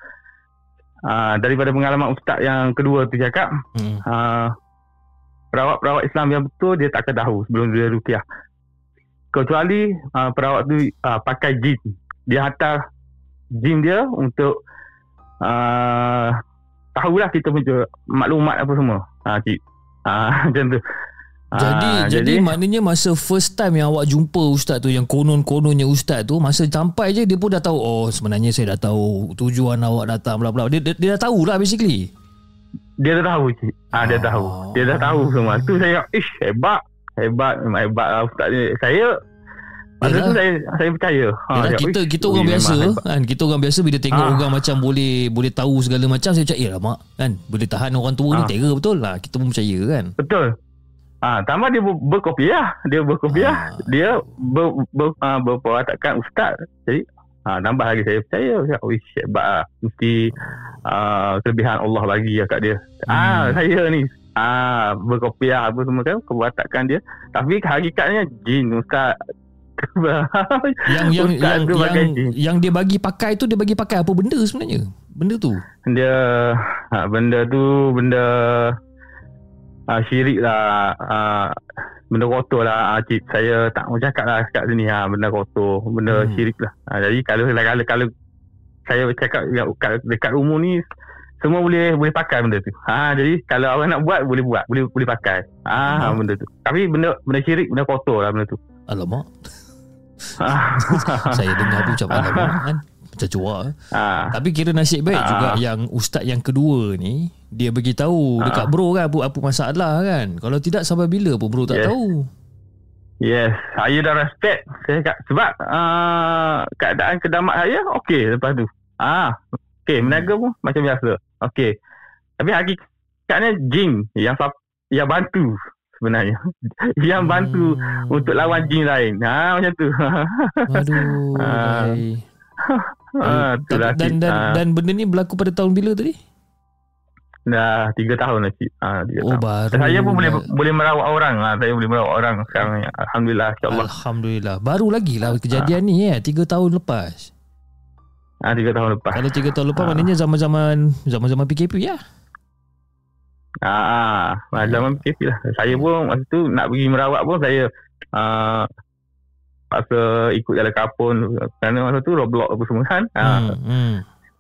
Ha, daripada pengalaman ustaz yang kedua tu cakap, Hmm. ha, perawat-perawat Islam yang betul dia tak akan tahu sebelum dia rukiah. Kecuali ha, perawat tu ha, pakai jin. Dia hantar jin dia untuk uh, tahulah kita punya maklumat apa semua. Ha, cik. Ha, macam tu. Ha, Jadi, jadi maknanya masa first time yang awak jumpa ustaz tu yang konon-kononnya ustaz tu masa sampai je dia pun dah tahu oh sebenarnya saya dah tahu tujuan awak datang bla bla dia, dia, dia dah tahu lah basically. dia dah tahu cik. Ha, dia Oh. tahu. Dia dah tahu semua. Tu saya ish hebat. Hebat memang hebat lah ustaz ni. Saya Masa Yalah. tu saya saya percaya. Ha, Yalah, kita "Ish, kita ui, orang biasa hebat." kan kita orang biasa bila tengok Ah. orang macam boleh boleh tahu segala macam saya cakap eh lah mak kan boleh tahan orang tua ni Ah. terror betul lah kita pun percaya kan. Betul. Ah, tambah dia ber- berkopiah. Dia berkopiah. Ah. Dia ber, ber, uh, berperwatakan ustaz. Jadi ah, tambah lagi saya percaya. Saya, hebat lah. Mesti ah, kelebihan Allah bagi lah kat dia. Ah, Hmm. saya ni ah, berkopiah apa semua kan. Perwatakan dia. Tapi hakikatnya jin ustaz. *laughs* Yang yang Ustaz yang yang, jin. yang dia bagi pakai tu dia bagi pakai apa benda sebenarnya? Benda tu. Dia ha, benda tu benda ha, syirik lah ha, benda kotor lah ha, cik saya tak mau cakap lah kat sini ha, benda kotor benda Hmm. syirik lah ha, jadi kalau kalau kalau saya cakap ya, kat, dekat rumah ni semua boleh boleh pakai benda tu ha, jadi kalau orang nak buat boleh buat boleh boleh pakai ha, Hmm. benda tu tapi benda benda syirik benda kotor lah benda tu Alamak. ha, *laughs* saya dengar tu macam alamak *laughs* kan. Macam cuak. ha, Tapi kira nasib baik Ah. juga yang ustaz yang kedua ni dia bagi tahu dekat Ah. bro kan apa, apa masalah kan. Kalau tidak sampai bila pun bro tak Yes. tahu. Yes, saya dah respect. Saya kat, sebab uh, keadaan kedamat saya okey lepas tu. Ah, okey, meniaga pun macam biasa. Okey. Tapi hakikatnya jin yang yang bantu sebenarnya. *laughs* yang bantu Hmm. untuk lawan jin lain. Ha macam tu. Aduh. *laughs* Ha, itulah, dan Cik. dan, Ah, dan benda ni berlaku pada tahun bila tadi? dah 3 tahun dah cik. Ah, 3 Oh tahun. baru. Saya pun boleh lah. boleh merawat orang. Ha, saya boleh merawat orang sekarang. Alhamdulillah insya-Allah. Alhamdulillah. Baru lagi lah kejadian ni eh 3 tahun lepas. Ah 3 tahun lepas. Kalau 3 tahun lepas Ah. maknanya zaman-zaman zaman-zaman PKP ya. Ah, ah, zaman PKP lah. Saya pun masa tu nak pergi merawat pun saya ah, paksa ikut jalan kapun kerana masa tu roadblock apa semua kan. Ah, Hmm. hmm.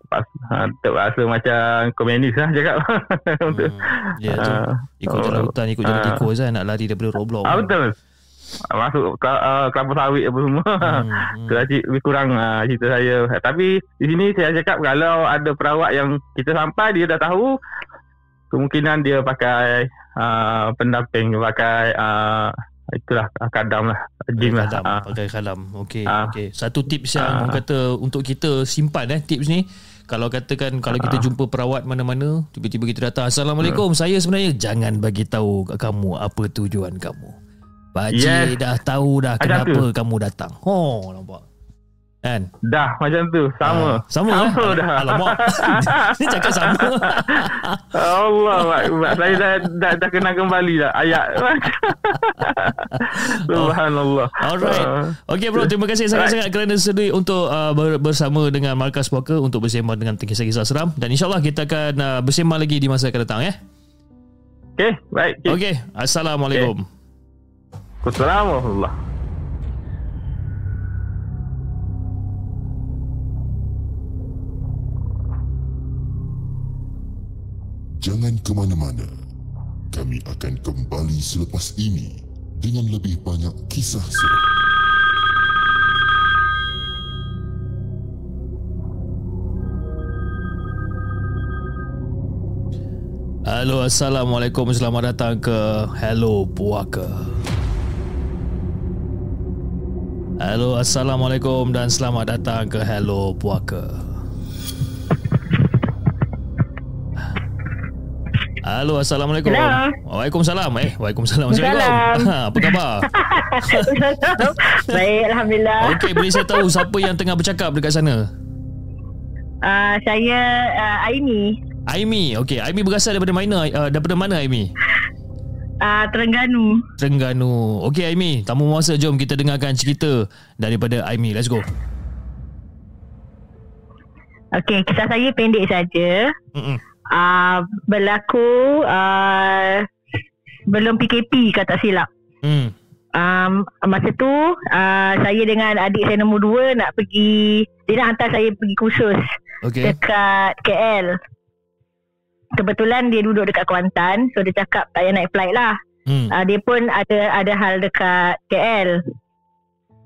pas, ah, terpaksa macam komunis lah cakap. *laughs* Hmm. Ya tu. Ikut jalan oh, hutan, ikut jalan tikus kan nak lari daripada Roblox. ah, betul. Masuk ke- uh, kelapa sawit apa semua. Hmm, Tu lah cik, lebih kurang uh, cerita saya. Tapi di sini saya cakap kalau ada perawat yang kita sampai dia dah tahu kemungkinan dia pakai uh, pendamping pakai uh, itulah uh, kadam lah jim lah. Kalam, Uh, pakai kalam. Okey, Ah. okey. Satu tips yang orang kata untuk kita simpan eh tips ni. Kalau katakan kalau kita jumpa perawat mana-mana, tiba-tiba kita datang, "Assalamualaikum, Hmm. saya sebenarnya jangan bagi tahu kamu apa tujuan kamu." Pakcik Yes. dah tahu dah Macam kenapa kamu datang. Oh, nampak. Kan? dah macam tu sama. sama, sama eh? dah. Alamak. *laughs* Ni *laughs* cakap sama. Allah Akbar. Saya dah, dah, dah kenal kembali dah ayat. *laughs* Subhanallah. Alright. Ah. Okey bro, terima kasih sangat-sangat kerana sudi untuk uh, ber- bersama dengan Markas Puaka untuk bersembang dengan kisah-kisah seram dan insyaallah kita akan uh, bersembang lagi di masa akan datang ya. Okey, baik. Okay. Okey, assalamualaikum. Assalamualaikum. Jangan ke mana-mana. Kami akan kembali selepas ini dengan lebih banyak kisah seram. Halo, assalamualaikum. Selamat datang ke Hello Puaka. Halo, assalamualaikum dan selamat datang ke Hello Puaka. Halo, assalamualaikum. Hello. Waalaikumsalam. Eh, waalaikumsalam. Assalamualaikum. Ha, apa khabar? *laughs* Baik, Alhamdulillah. Okey, boleh saya tahu siapa yang tengah bercakap dekat sana? Uh, saya uh, Aini, Aimi. Okey, Aimi berasal daripada mana? Uh, daripada mana Aimi? Uh, Terengganu. Terengganu. Okey Aimi, tamu masa jom kita dengarkan cerita daripada Aimi. Let's go. Okey, kisah saya pendek saja. Mm-mm. Uh, berlaku uh, belum PKP kata silap. Hmm. Um, masa tu uh, saya dengan adik saya nombor dua nak pergi dia nak hantar saya pergi kursus Okey. dekat KL. Kebetulan dia duduk dekat Kuantan so dia cakap tak payah naik flight lah. Hmm. uh, dia pun ada ada hal dekat KL.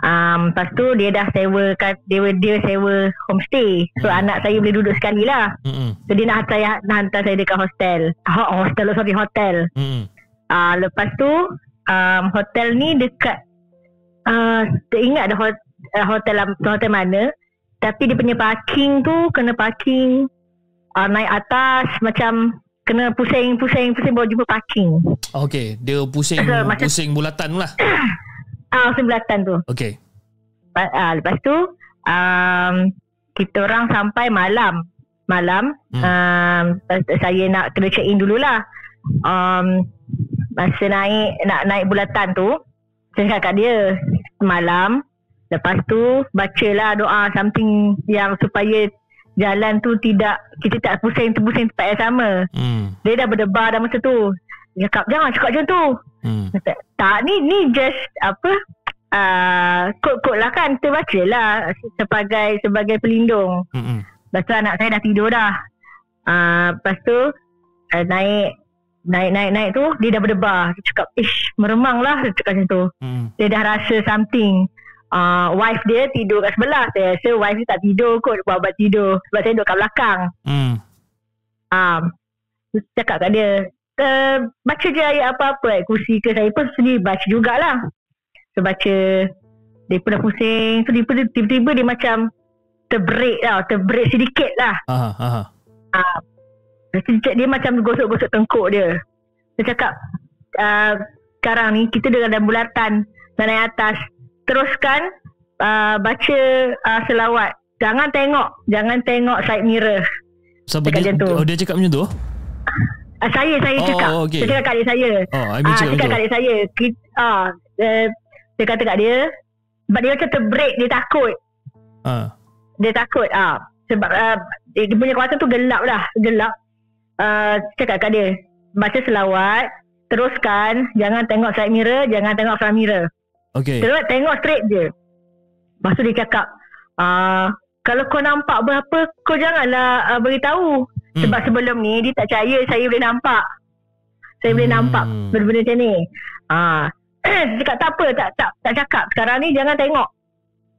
Um, lepas tu dia dah sewa kan, dia, dia sewa homestay. So Hmm. anak saya boleh duduk sekali lah. Mm-mm. So dia nak hantar, saya, nak hantar saya dekat hostel. Ho, hostel, oh, sorry hotel. Mm-mm. Uh, lepas tu um, hotel ni dekat uh, tak ingat dah hot, uh, hotel hotel mana. Tapi dia punya parking tu kena parking uh, naik atas macam kena pusing pusing pusing baru jumpa parking. Okey, dia pusing So, macam- pusing bulatan lah. *coughs* Ah, sebelatan tu. Okey. Pa- ah, lepas tu um, kita orang sampai malam malam Hmm. um, saya nak kena check in dululah um, masa naik nak naik bulatan tu saya cakap kat dia malam lepas tu bacalah doa something yang supaya jalan tu tidak kita tak pusing terpusing tempat yang sama Hmm. dia dah berdebar dah masa tu dia cakap jangan cakap macam tu Hmm. Kata, tak ni ni just apa uh, kod-kod lah kan kita baca lah sebagai sebagai pelindung Mm-mm. lepas tu anak saya dah tidur dah uh, lepas tu uh, naik naik naik naik tu dia dah berdebar dia cakap ish meremang lah dia cakap macam tu Mm. dia dah rasa something uh, wife dia tidur kat sebelah. Saya rasa wife dia tak tidur kot buat buat tidur. Sebab saya duduk kat belakang. Mm. Um, cakap kat dia uh, baca je ayat apa-apa ayat kursi ke? Saya pun sendiri baca jugalah. So baca dia pun dah pusing. So pun tiba-tiba dia macam terbreak lah terbreak sedikit lah. Aha, aha. Lepas tu dia, dia macam gosok-gosok tengkuk dia. Dia cakap uh, sekarang ni kita dengan dalam bulatan dan naik atas teruskan uh, baca uh, selawat jangan tengok jangan tengok side mirror Siapa dia, tu. oh, dia cakap macam tu? Uh, saya saya Oh, cakap. okey. Saya cakap kat adik saya. Oh, Aimi Ah, cakap cakap kat adik saya. Kita, ah, uh, dia kata kat dia sebab dia macam terbreak dia takut. Ha. Dia takut ah sebab uh, dia dia punya kawasan tu gelap lah, gelap. Uh, cakap kat dia baca selawat, teruskan jangan tengok side mirror, jangan tengok front mirror. Okey. Terus tengok straight je. Lepas tu dia cakap, ah, kalau kau nampak berapa, kau janganlah uh, beritahu. Hmm. Sebab sebelum ni dia tak percaya saya boleh nampak. Saya boleh Hmm. nampak benda-benda macam ni. Ah, *clears throat* Saya cakap tak apa tak, tak, tak cakap Sekarang ni jangan tengok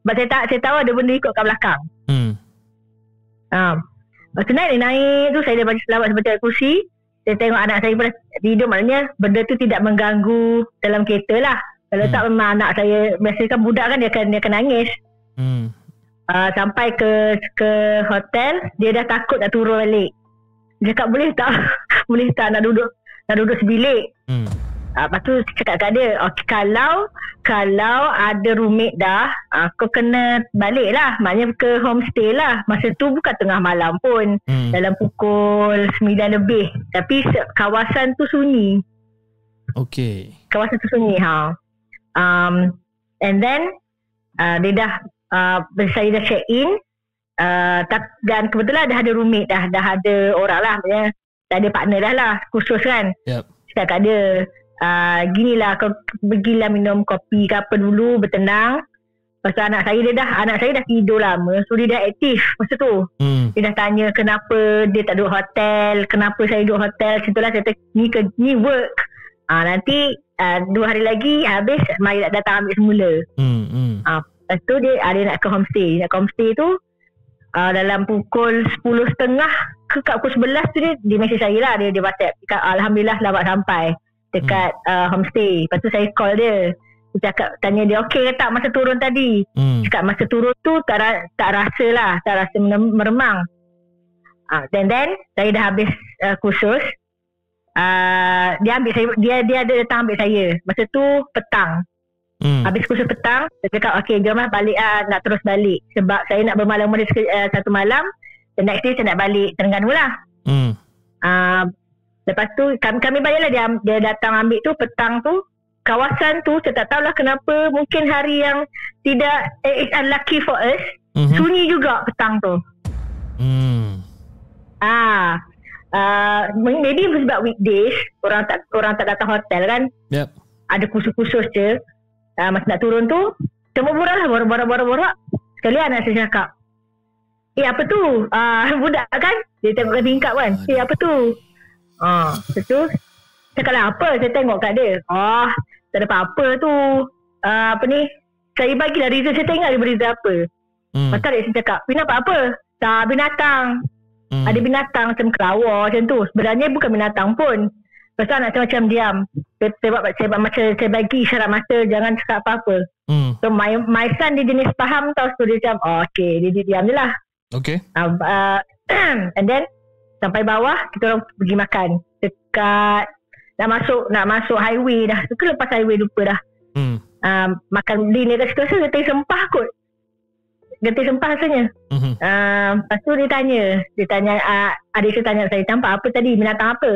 Sebab saya, tak, saya tahu ada benda ikut kat belakang Hmm. ha. Lepas tu naik dia naik tu Saya dah baca selawat sebaca ayat kursi Saya tengok anak saya pada tidur Maknanya benda tu tidak mengganggu Dalam kereta lah Kalau Hmm. tak memang anak saya Biasanya kan budak kan dia akan, dia akan nangis Hmm. uh, Sampai ke ke hotel Dia dah takut nak turun balik Dia cakap boleh tak *laughs* Boleh tak nak duduk Nak duduk sebilik Hmm. Uh, lepas tu cakap kat dia okay, Kalau Kalau ada roommate dah uh, Kau kena balik lah Maknanya ke homestay lah Masa tu bukan tengah malam pun Hmm. Dalam pukul 9 lebih Tapi kawasan tu sunyi Okay. Kawasan tu sunyi ha. Um, And then uh, Dia dah uh, Saya dah check in. Uh, tak, Dan kebetulan dah ada roommate dah Dah ada orang lah. Maksudnya Dah ada partner dah lah Khusus kan. Yep. cakap kat dia uh, ginilah kau pergilah minum kopi ke apa dulu bertenang. Tu anak saya dia dah Anak saya dah tidur lama So dia dah aktif Masa tu. Hmm. Dia dah tanya Kenapa dia tak duduk hotel? Kenapa saya duduk hotel? Macam tu lah Saya kata Ni, ke, ni work? Uh, Nanti uh, Dua hari lagi Habis Mari nak datang ambil semula. Hmm. Hmm. uh, Lepas tu dia uh, Dia nak ke homestay. Nak ke homestay tu uh, Dalam pukul 10.30 Ke kat pukul 11 tu dia Dia message saya lah. Dia, dia whatsapp Cakap Alhamdulillah selamat sampai. Dekat uh, homestay. Lepas tu saya call dia. Dia cakap Tanya dia Okay ke tak masa turun tadi? Hmm. Cakap masa turun tu Tak, ra- tak rasa lah. Tak rasa meremang. Uh, Then then Saya dah habis uh, kursus uh, Dia ambil saya Dia dia ada datang ambil saya Masa tu petang Hmm. Habis kursus petang Saya cakap okay jom lah balik lah Nak terus balik Sebab saya nak bermalam mula uh, satu malam The next day saya nak balik Terengganu lah Hmm. uh, Lepas tu kami, kami baliklah dia, dia datang ambil tu petang tu Kawasan tu saya tak tahulah kenapa Mungkin hari yang tidak eh, It's unlucky for us Mhm. Sunyi juga petang tu Hmm. Ah, uh, maybe sebab weekdays orang tak orang tak datang hotel kan. Yep. Ada kursus-kursus je. Uh, masa nak turun tu, cuma borak lah borak-borak-borak. Sekali anak saya cakap, Eh apa tu? Ah *laughs* budak kan? Dia tengok kat tingkap kan. Eh apa tu? Ah, lepas tu cakap lah apa? Saya tengok kat dia. Ah, tak ada apa-apa tu. Ah, apa ni? Saya bagilah reason. Saya tengok dia beri apa. Hmm. Lepas tu saya cakap, Binatang apa? Tak binatang. Hmm. Ada binatang macam kelawar macam tu. Sebenarnya bukan binatang pun. Lepas tu anak saya macam diam. Saya, saya, buat, saya, buat macam saya bagi isyarat mata jangan cakap apa-apa. Hmm. So my, my son dia jenis faham tau. So dia macam oh, okay dia, dia diam je lah. Okay. Uh, uh, *clears throat* and then sampai bawah kita orang pergi makan. Dekat nak masuk nak masuk highway dah. Tu lepas highway lupa dah. Hmm. Um, makan di kat situ rasa getih sempah kot. Getih sempah rasanya. Mhm. Uh, lepas tu dia tanya. Dia tanya uh, Adik saya tanya saya Tampak apa tadi? Binatang apa?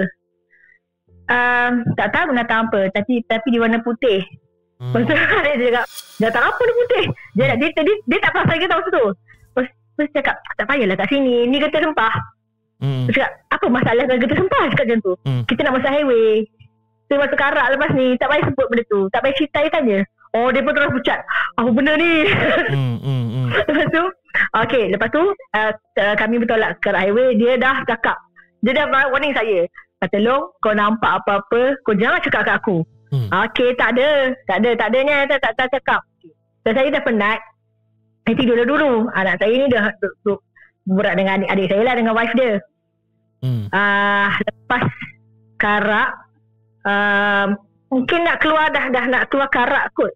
Uh, Tak tahu binatang apa Tapi tapi di warna putih. Hmm. Lepas tu *laughs* adik saya cakap Binatang apa ni putih? Dia, dia, dia, dia, dia tak perasan kita masa tu. Lepas lepas dia cakap Tak payahlah kat sini Ni getah sempah Hmm. Dia cakap Apa masalah dengan getah sempah Cakap macam tu. Hmm. Kita nak masuk highway. Kita masuk karak lepas ni Tak payah sebut benda tu. Tak payah cerita dia tanya Oh dia pun terus pucat Apa benda ni Hmm. Hmm. Hmm. *laughs* Lepas tu Okay Lepas tu uh, uh, Kami bertolak ke highway Dia dah cakap Dia dah warning saya Kata Long Kau nampak apa-apa Kau jangan cakap kat aku Hmm. Okay tak ada Tak ada Tak adanya Tak, tak, tak cakap Dan saya dah penat Saya tidur dah dulu Anak saya ni dah duk, duk, Berat dengan adik, adik saya lah Dengan wife dia Hmm. uh, Lepas Karak uh, Mungkin nak keluar dah Dah nak keluar karak kot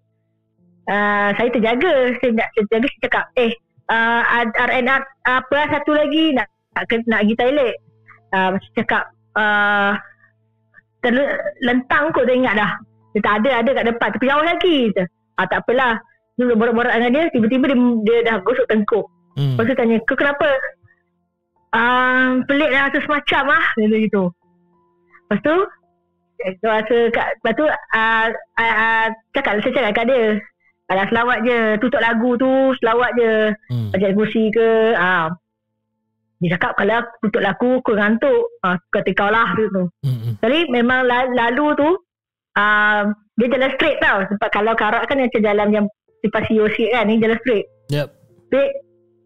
uh, Saya terjaga. Saya nak terjaga Saya cakap Eh uh, RNR Apa lah satu lagi Nak nak, nak pergi toilet? Uh, Saya cakap uh, terle- Lentang kot saya ingat dah. Dia tak ada Ada kat depan Tapi jauh lagi Kata, ah, Tak apalah. Dulu borak-borak dengan dia Tiba-tiba dia, dia dah gosok tengkuk. Hmm. Lepas tu tanya Kau kenapa? Uh, Pelik lah rasa semacam lah. Dia gitu. Lepas tu rasa kat, Lepas tu uh, uh, uh, Cakap Saya cakap kat dia Alah selawat je Tutup lagu tu Selawat je Hmm. Baca kursi ke uh. Dia cakap Kalau aku tutup lagu Kau ngantuk uh, Kata kau lah gitu. Hmm. Jadi memang la- lalu tu uh, Dia jalan straight tau Sebab kalau karak kan Macam jalan yang Sifat COC kan Ni jalan straight Yep. Straight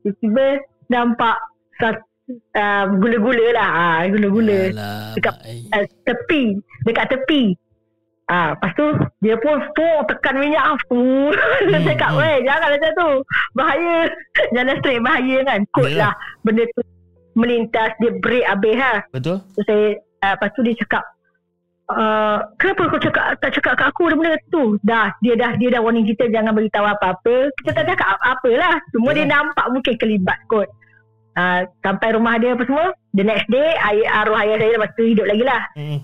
Tiba-tiba Nampak sat- uh, Gula-gula lah uh, Gula-gula Alah, Dekat- baik. uh, Tepi Dekat tepi Ah, lepas tu dia pun full tekan minyak ah. *laughs* Dia Hmm, cakap, hmm. "Weh, jangan macam tu. Bahaya. *laughs* Jalan straight bahaya kan." Kot Yalah. lah benda tu melintas dia break habis lah. Betul? So saya uh, lepas tu dia cakap Uh, kenapa kau cakap tak cakap kat aku benda tu dah dia dah dia dah warning kita jangan beritahu apa-apa kita tak cakap apa-apa lah cuma dia nampak mungkin kelibat kot uh, sampai rumah dia apa semua the next day ayah, arwah ayah saya lepas tu hidup lagi lah Hmm.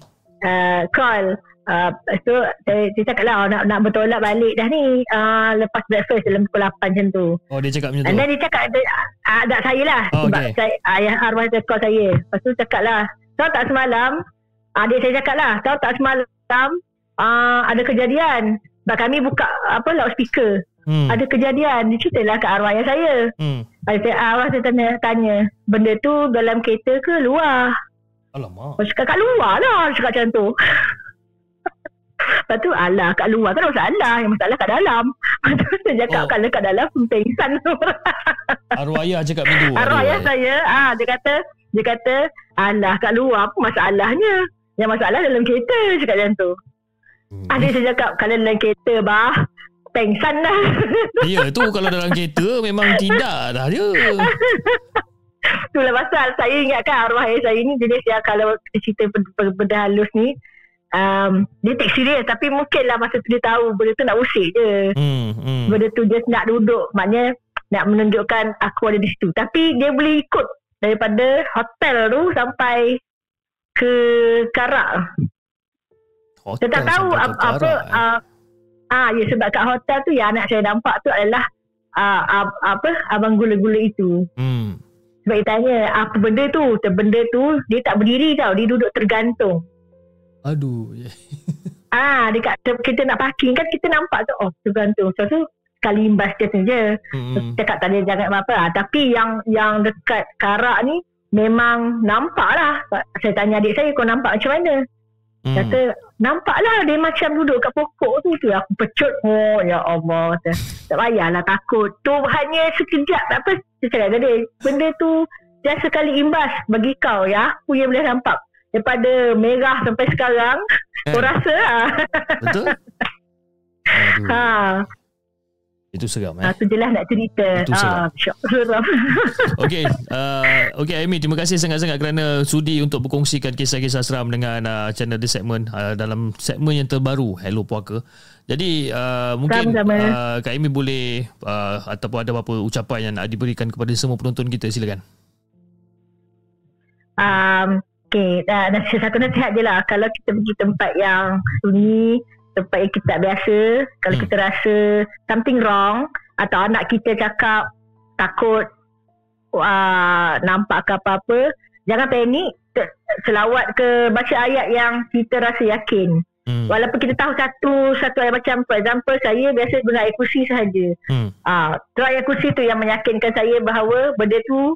uh, call uh, lepas tu saya, saya cakap lah nak, nak bertolak balik dah ni uh, lepas breakfast dalam pukul 8 macam tu Oh dia cakap macam tu. And then dia cakap ada uh, tak saya lah Oh, sebab okay. saya, ayah arwah saya call saya. Lepas tu cakap lah, tahu tak semalam adik saya cakap lah, tahu tak semalam uh, ada kejadian. Sebab kami buka apa loudspeaker. Hmm. Ada kejadian. Dia ceritalah kat arwah ayah saya. Hmm. Ayah saya, arwah saya tanya, tanya, benda tu dalam kereta ke luar? Alamak. Saya cakap kat luar lah. Dia cakap macam tu. *laughs* Lepas tu alah kat luar kan masalah. Yang masalah kat dalam. *laughs* Lepas tu saya cakap Oh. kalau kat dalam pengsan. *laughs* Arwah ayah cakap macam tu. Arwah Aduh, ayah saya, ah dia kata, dia kata, alah kat luar apa masalahnya? Yang masalah dalam kereta, cakap macam tu. Hmm. Adik saya cakap, kalau dalam kereta bah, pengsan dah. *laughs* Ya tu kalau dalam kereta memang tidak dah dia. Itulah pasal saya ingatkan arwah ayah saya ni jenis yang kalau cerita benda halus ni, um, dia take serius tapi mungkinlah masa tu dia tahu benda tu nak usik je. Hmm. hmm. Benda tu just nak duduk, maknanya nak menunjukkan aku ada di situ. Tapi dia boleh ikut daripada hotel tu sampai ke Karak. Hotel Saya tak tahu apa, ke apa Karak, eh. uh, ah ya sebab kat hotel tu yang anak saya nampak tu adalah uh, uh, apa abang gula-gula itu. Hmm. Sebab dia tanya apa benda tu? Benda tu dia tak berdiri tau, dia duduk tergantung. Aduh. *laughs* Ah, dekat kita nak parking kan kita nampak tu oh tergantung. So tu sekali imbas dia saja. Hmm. Cakap tak ada jangan apa-apa. Ah, tapi yang yang dekat Karak ni memang nampak lah. Saya tanya adik saya kau nampak macam mana? Hmm. Kata nampaklah dia macam duduk kat pokok tu tu aku pecut oh ya Allah kata, tak payahlah takut tu hanya sekejap apa saya cakap tadi benda tu dia sekali imbas bagi kau ya aku yang boleh nampak daripada merah sampai sekarang Eh. kau rasa lah Betul? *laughs* Aduh. ha, Itu seram ha eh. tu je lah nak cerita Itu seram. Ah, syok seram *laughs* Okey, uh, okey Amy, terima kasih sangat-sangat kerana sudi untuk berkongsikan kisah-kisah seram dengan uh, channel The Segment uh, dalam segmen yang terbaru Hello Puaka. Jadi uh, mungkin Sama-sama. uh, Kak Amy boleh uh, ataupun ada apa ucapan yang nak diberikan kepada semua penonton kita silakan. um, Okay, uh, nasihat satu nasihat je lah. Kalau kita pergi tempat yang sunyi, tempat yang kita tak biasa, kalau Hmm. kita rasa something wrong, atau anak kita cakap takut uh, nampak ke apa-apa, jangan panik. Selawat ke baca ayat yang kita rasa yakin. Hmm. Walaupun kita tahu satu satu ayat macam for example saya biasa guna ayat kursi sahaja. Hmm. Ah, tu ayat kursi tu yang meyakinkan saya bahawa benda tu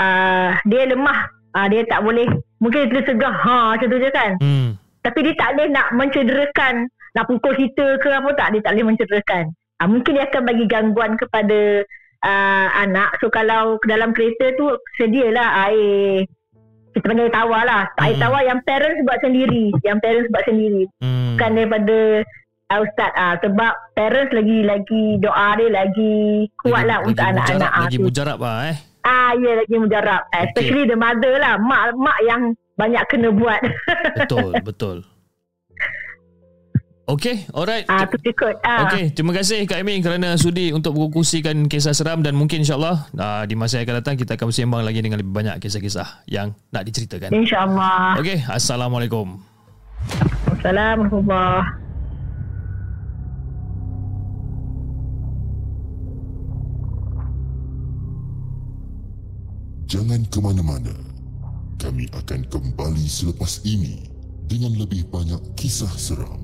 ah, dia lemah. Ah, dia tak boleh mungkin dia segah ha macam tu je kan. Hmm. Tapi dia tak boleh nak mencederakan, nak pukul kita ke apa tak, dia tak boleh mencederakan. Ah, mungkin dia akan bagi gangguan kepada ah, anak. So kalau ke dalam kereta tu sedialah air kita panggil tawar lah. Air Hmm. tawar yang parents buat sendiri. Yang parents buat sendiri Hmm. bukan daripada uh, ustaz ah sebab parents lagi lagi doa dia lagi kuat lah untuk lagi anak-anak mujarab, lagi mujarab lah eh. Ah ya lagi mujarab okay. especially the mother lah mak mak yang banyak kena buat Betul, *laughs* betul. Okey, alright. ah tu ikut ah Okey, terima kasih Kak Amy kerana sudi untuk berkongsikan kisah seram dan mungkin insyaAllah uh, di masa yang akan datang kita akan bersembang lagi dengan lebih banyak kisah-kisah yang nak diceritakan. insyaallah Okey, Assalamualaikum. Assalamualaikum Jangan ke mana-mana. Kami akan kembali selepas ini dengan lebih banyak kisah seram.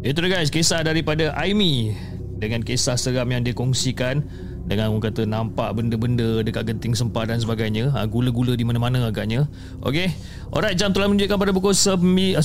Itu guys, kisah daripada Aimi dengan kisah seram yang dikongsikan dengan orang kata nampak benda-benda dekat genting sempah dan sebagainya ha, gula-gula di mana-mana agaknya. Okey alright jam telah menunjukkan pada pukul 10.34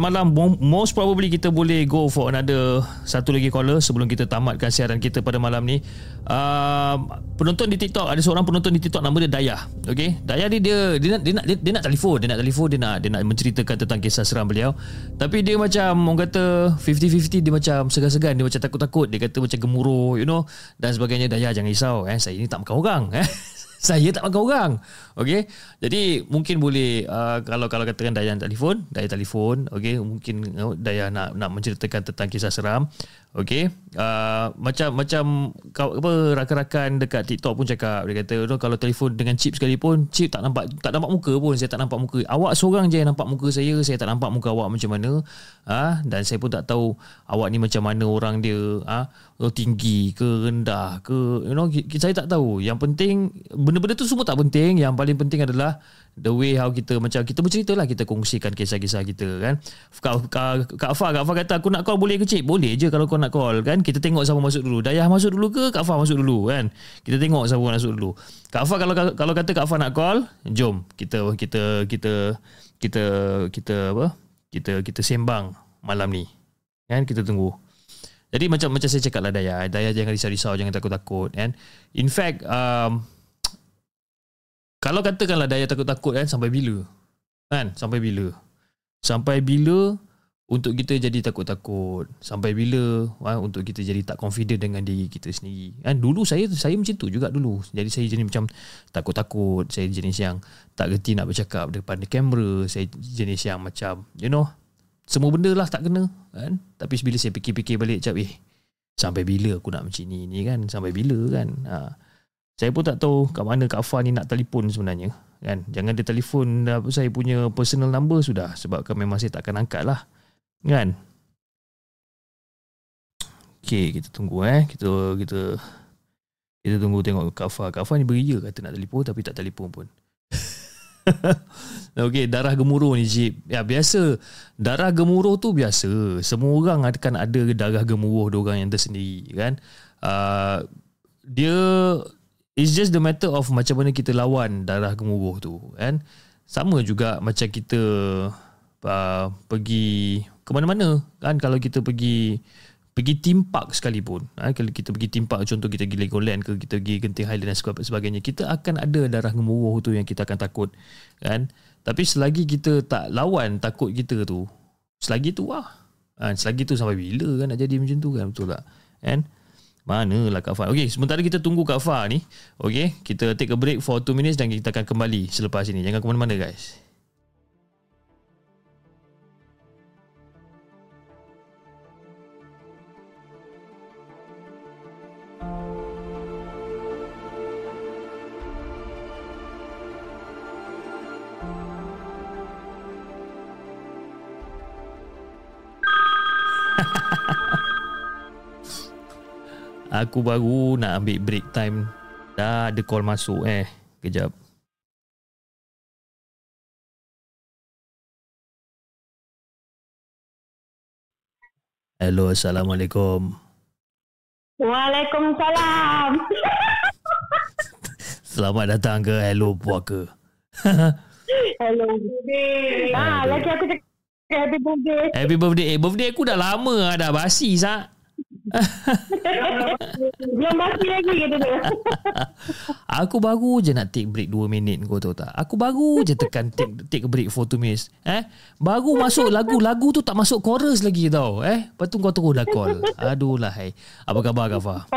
malam. Mo- most probably kita boleh go for another satu lagi caller sebelum kita tamatkan siaran kita pada malam ni. Uh, penonton di TikTok ada seorang penonton di TikTok nama dia Dayah. Okey Dayah ni dia dia nak dia nak dia, dia nak telefon dia nak telefon dia nak dia nak menceritakan tentang kisah seram beliau. Tapi dia macam orang kata 50-50 dia macam segan-segan dia macam takut-takut dia kata macam gemuruh you know dan sebagainya Dayah jangan risau eh. Saya ni tak makan orang eh *laughs* saya tak makan orang. Okey jadi mungkin boleh uh, kalau kalau katakan Dayah nak telefon Dayah telefon okey mungkin uh, Dayah nak nak menceritakan tentang kisah seram okey uh, macam macam apa rakan-rakan dekat TikTok pun cakap dia kata "Noh, kalau telefon dengan chip sekalipun chip tak nampak tak nampak muka pun saya tak nampak muka. Awak seorang je yang nampak muka saya saya tak nampak muka awak macam mana. Ah ha? dan saya pun tak tahu awak ni macam mana orang dia ah ha? tinggi ke rendah ke you know saya tak tahu. Yang penting benda-benda tu semua tak penting. Yang paling penting adalah the way how kita macam kita bercerita lah kita kongsikan kisah-kisah kita kan. Kak, Kak, Fah Kak Fah kata aku nak call boleh ke cik? Boleh je kalau kau nak call kan. Kita tengok siapa masuk dulu. Dayah masuk dulu ke Kak Fah masuk dulu kan. Kita tengok siapa masuk dulu. Kak Fah kalau kalau kata Kak Fah nak call jom. Kita kita kita kita kita apa? Kita kita sembang malam ni kan. Kita tunggu. Jadi macam macam saya cakap lah Dayah. Dayah jangan risau-risau jangan takut-takut kan. In fact um, kalau katakanlah Dayah takut-takut kan sampai bila? Kan? Sampai bila? Sampai bila untuk kita jadi takut-takut? Sampai bila ha, untuk kita jadi tak confident dengan diri kita sendiri? Kan dulu saya saya macam tu juga dulu. Jadi saya jenis macam takut-takut, saya jenis yang tak reti nak bercakap depan kamera, saya jenis yang macam you know semua benda lah tak kena kan. Tapi bila saya fikir-fikir balik macam eh sampai bila aku nak macam ni ni kan? Sampai bila kan? Ha. Saya pun tak tahu kat mana Kak ni nak telefon sebenarnya. Kan? Jangan dia telefon saya punya personal number sudah. Sebab kan memang saya takkan angkat lah. Kan? Okay, kita tunggu eh. Kita kita kita tunggu tengok. Kak Fah ni beria kata nak telefon tapi tak telefon pun. *laughs* Okey, darah gemuruh ni Jip. Ya, biasa. Darah gemuruh tu biasa. Semua orang akan ada darah gemuruh diorang yang tersendiri, kan? Uh, dia It's just the matter of macam mana kita lawan darah gemuruh tu kan. Sama juga macam kita uh, pergi ke mana-mana kan? Kalau kita pergi pergi theme park sekalipun ha, kalau kita pergi theme park contoh kita pergi Legoland ke kita pergi Genting Highland dan sebagainya kita akan ada darah gemuruh tu yang kita akan takut kan? Tapi selagi kita tak lawan takut kita tu selagi tu lah ha, selagi tu sampai bila kan nak jadi macam tu kan? Betul tak? Kan Manalah Kak Fah. Okey, sementara kita tunggu Kak Fah ni. Okey, kita take a break for 2 minutes dan kita akan kembali selepas ini. Jangan ke mana-mana guys. Aku baru nak ambil break time. Dah ada call masuk eh. Kejap. Hello, Assalamualaikum. Waalaikumsalam. *laughs* Selamat datang ke Hello Puaka. *laughs* Hello. birthday. Ah, Aduh. lagi aku cakap happy birthday. Happy birthday. Eh, birthday aku dah lama lah, dah basi sah. Belum basi lagi kata dia. *laughs* Aku baru je nak take break 2 minit kau tahu tak? Aku baru je tekan take, take break for 2 minutes Eh? Baru masuk lagu Lagu tu tak masuk chorus lagi tau Eh? Lepas tu kau terus dah call. Aduh lah hai. Apa khabar Kafah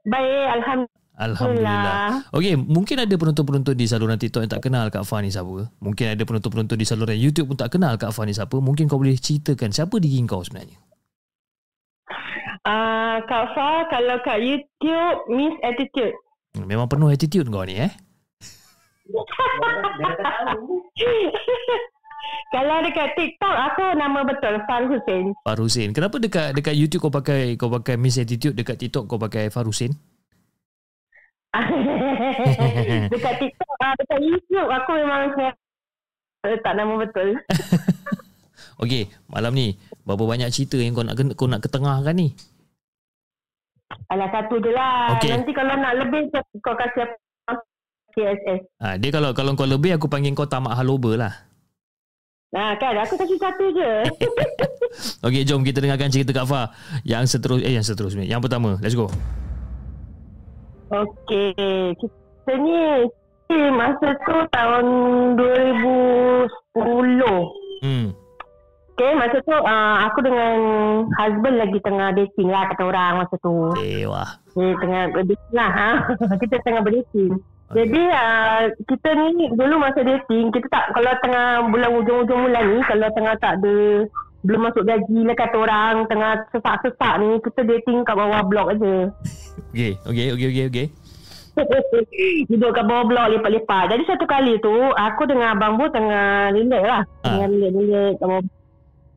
Baik, Alhamdulillah. Alhamdulillah. Okey Mungkin ada penonton-penonton di saluran TikTok Yang tak kenal Kak Fah ni siapa. Mungkin ada penonton-penonton di saluran YouTube pun tak kenal Kak Fah ni siapa. Mungkin kau boleh ceritakan Siapa diri kau sebenarnya Uh, Kak Fah, kalau kat YouTube, Miss Attitude. Memang penuh attitude kau ni eh *laughs* kalau dekat TikTok, aku nama betul, Far Hussein. Far Hussein Kenapa dekat dekat YouTube kau pakai Kau pakai Miss Attitude Dekat TikTok kau pakai Far Hussein *laughs* dekat TikTok, uh, dekat YouTube, aku memang tak nama betul. *laughs* Okey, malam ni berapa banyak cerita yang kau nak kau nak ketengahkan ni? Alah satu je lah. Okey. Nanti kalau nak lebih kau kasih apa? KSS. Ha, dia kalau kalau kau lebih aku panggil kau tamak haloba lah. Nah kan aku kasih satu je. *laughs* Okey, jom kita dengarkan cerita Kak Fah. Yang seterus eh yang seterusnya. Yang pertama, let's go. Okey. Kita ni masa tu tahun 2010. Hmm. Okay, masa tu uh, aku dengan husband lagi tengah dating lah kata orang masa tu. Dewa. Dia tengah berdating lah. Ha? *laughs* kita tengah berdating. Jadi uh, kita ni dulu masa dating, kita tak, kalau tengah bulan hujung-hujung bulan ni, kalau tengah tak ada, belum masuk gaji lah kata orang, tengah sesak-sesak ni, kita dating kat bawah blok aja. Okey, okey, okey, okey, okey. *laughs* Duduk kat bawah blok lepak-lepak. Jadi satu kali tu, aku dengan Abang Bu tengah relax lah. Ah. Tengah relax-relax kat bawah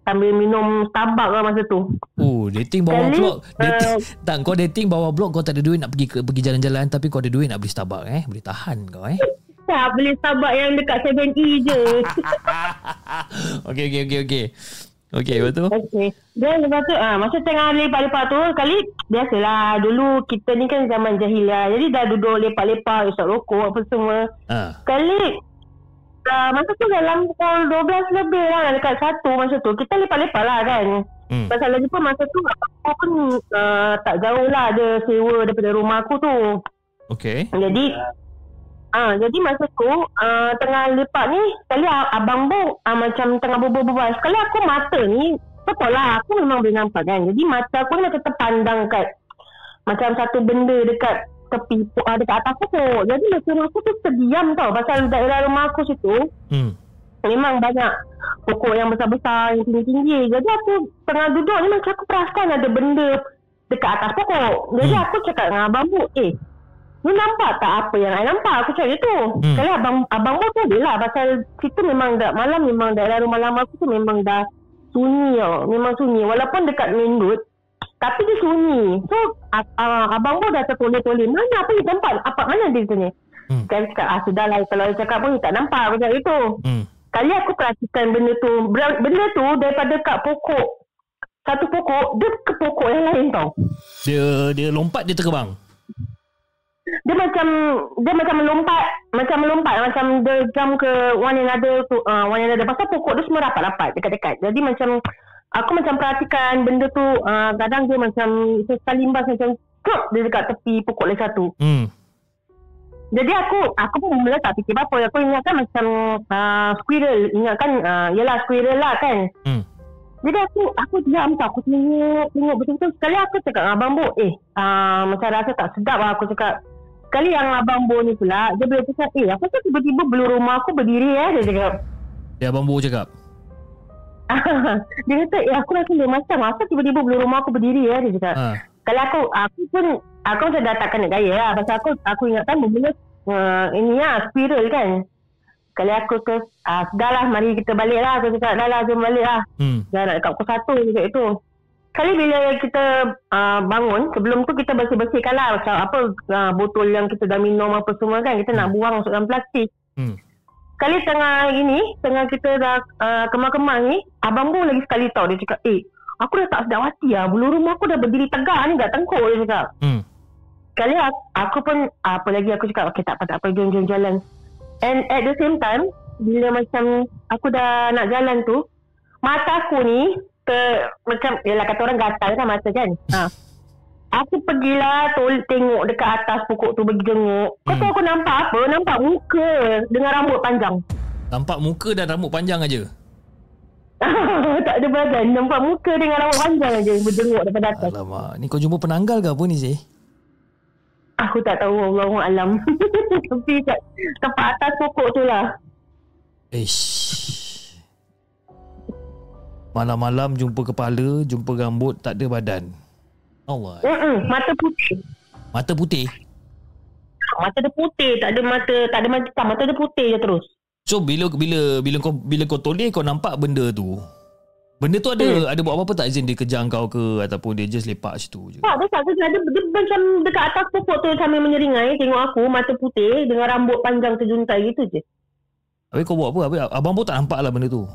Sambil minum Starbucks lah masa tu. Oh, dating bawah Kali, blok. Dating, uh, tak, kau dating bawah blok kau tak ada duit nak pergi ke pergi jalan-jalan tapi kau ada duit nak beli Starbucks eh. Boleh tahan kau eh. Tak, beli Starbucks yang dekat 7E je. *laughs* okey, okey, okey, okey. Okey, betul. Okey. Then lepas tu, ah, masa tengah lepak-lepak tu, kali biasalah. Dulu kita ni kan zaman jahiliah. Jadi dah duduk lepak-lepak, isap rokok apa semua. Ha. Kali, uh, masa tu dalam pukul 12 lebih lah, dekat satu masa tu. Kita lepak-lepak lah kan. Hmm. Pasal lagi pun masa tu, aku pun uh, tak jauh lah ada sewa daripada rumah aku tu. Okey. Jadi Ah, jadi masa tu uh, tengah lepak ni sekali abang bu uh, macam tengah berbual-bual. Sekali aku mata ni betul lah aku memang boleh nampak kan. Jadi mata aku ni macam terpandang kat macam satu benda dekat tepi uh, dekat atas pokok. Jadi macam aku tu terdiam tau pasal daerah rumah aku situ Hmm. memang banyak pokok yang besar-besar yang tinggi-tinggi. Jadi aku tengah duduk ni macam aku perasan ada benda dekat atas pokok. Jadi Hmm. aku cakap dengan abang bu, eh Ni nampak tak apa yang I nampak? Aku cakap gitu. Hmm. Hmm. Kali abang abang pun ada lah. Pasal situ memang dah malam memang daerah rumah lama aku tu memang dah sunyi tau. Memang sunyi. Walaupun dekat main road. Tapi dia sunyi. So a, a, abang pun dah tertoleh-toleh. Mana apa yang nampak? Apa mana dia tanya? Hmm. Kali cakap ah sudahlah. Kalau dia cakap pun dia tak nampak. Aku cakap gitu. Hmm. Kali aku perhatikan benda tu. Benda tu daripada kat pokok. Satu pokok. Dia ke pokok yang lain tau. Dia dia lompat dia terbang. dia macam dia macam melompat macam melompat macam dia jump ke one another tu uh, one another pasal pokok dia semua rapat-rapat dekat-dekat jadi macam aku macam perhatikan benda tu uh, kadang dia macam sekali limbas macam kep dia dekat tepi pokok lagi satu. Hmm. jadi aku aku pun mula tak fikir apa aku ingatkan macam uh, squirrel. Ingatkan uh, yelah squirrel lah kan. Hmm. jadi aku aku diam tau. Aku tengok tengok betul-betul. Sekali aku cakap dengan abang bu eh uh, macam rasa tak sedap lah aku cakap. Sekali yang abang bu ni pula dia boleh cakap eh apa tu tiba-tiba bulu rumah aku berdiri eh? Dia cakap. Dia abang Bo cakap. *laughs* dia kata eh aku rasa dia macam apa tiba-tiba bulu rumah aku berdiri eh dia cakap. Ha. kalau aku aku pun aku macam dah takkan nak gaya lah. Pasal aku aku ingatkan bermula uh, ini lah spiral kan. Kali aku ke ah, dah lah mari kita balik lah. Aku cakap dah lah jom balik lah. Hmm. dah nak dekat pukul satu je kat itu. Kali bila kita uh, bangun sebelum tu kita bersih-bersihkan lah. Macam apa uh, botol yang kita dah minum apa semua kan kita nak buang masuk dalam plastik. Hmm. Kali tengah ini, tengah kita dah uh, kemar-kemar ni, abang pun lagi sekali tau dia cakap, eh, aku dah tak sedap hati lah. Bulu rumah aku dah berdiri tegak ni, tak tengkuk dia cakap. Hmm. Kali aku, aku pun, apa lagi aku cakap, okay tak apa, tak apa, jom, jom jalan. And at the same time, bila macam aku dah nak jalan tu, mata aku ni, ter, macam, yelah kata orang gatal kan mata kan. *laughs* Ha. Aku pergilah tol tengok dekat atas pokok tu pergi jenguk. Kau Hmm. tahu aku nampak apa? Nampak muka dengan rambut panjang. Nampak muka dan rambut panjang aja. *laughs* tak ada badan Nampak muka dengan rambut panjang aja Berjenguk daripada atas Alamak, ni kau jumpa penanggal ke apa ni sih? Aku tak tahu Allah alam *laughs* Tapi kat tempat atas pokok tu lah Ish. Malam-malam jumpa kepala, jumpa rambut, tak ada badan. Allah. Mm-mm, Mata putih Mata putih. Mata dia putih Tak ada mata Tak ada mata hitam Mata dia putih je terus So bila bila bila kau bila kau toleh kau nampak benda tu. Benda tu ada Hmm. ada buat apa-apa tak izin dia kejar kau ke ataupun dia just lepak situ je. Tak, dia tak dia, dia, dia macam dekat atas pokok tu sambil menyeringai tengok aku mata putih dengan rambut panjang terjuntai gitu je. Habis kau buat apa? Habis abang pun tak nampak lah benda tu.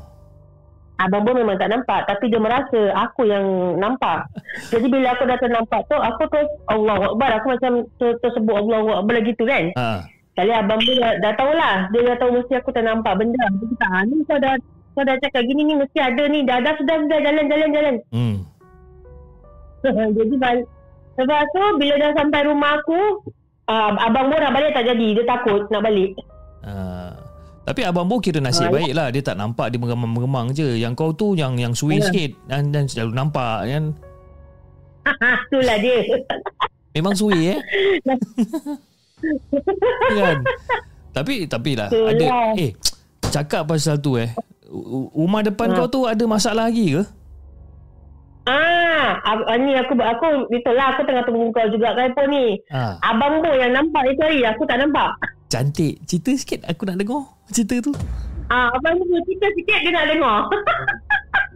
Abang Bo memang tak nampak Tapi dia merasa Aku yang nampak. Jadi bila aku dah ternampak tu Aku tu Allah Akbar Aku macam ter, tersebut Allah Akbar gitu kan. Ha. Kali abang Bo dah, dah tahulah Dia dah tahu mesti aku ternampak benda. Dia kata ah, ni kau dah kau dah cakap gini ni mesti ada ni. Dah dah sudah sudah. Jalan jalan jalan. Hmm. *laughs* jadi bal- sebab tu bila dah sampai rumah aku uh, abang Bo nak balik tak jadi. Dia takut nak balik. Ha. Tapi abang Bo kira nasib Ah, baik lah Dia tak nampak Dia mengemang-mengemang je Yang kau tu Yang yang swing Ya. sikit Dan, dan selalu nampak kan *laughs* itulah dia Memang suwi eh *laughs* kan Tapi Tapi lah Itulah. Ada Eh Cakap pasal tu eh Rumah depan Ha. kau tu Ada masalah lagi ke? ah, ab- ah ni aku aku betul lah aku tengah tunggu kau juga kan pun ni Ha. abang Bo yang nampak itu hari aku tak nampak Cantik. Cerita sikit Aku nak dengar Cerita tu. Ah abang Bo cerita sikit dia nak dengar.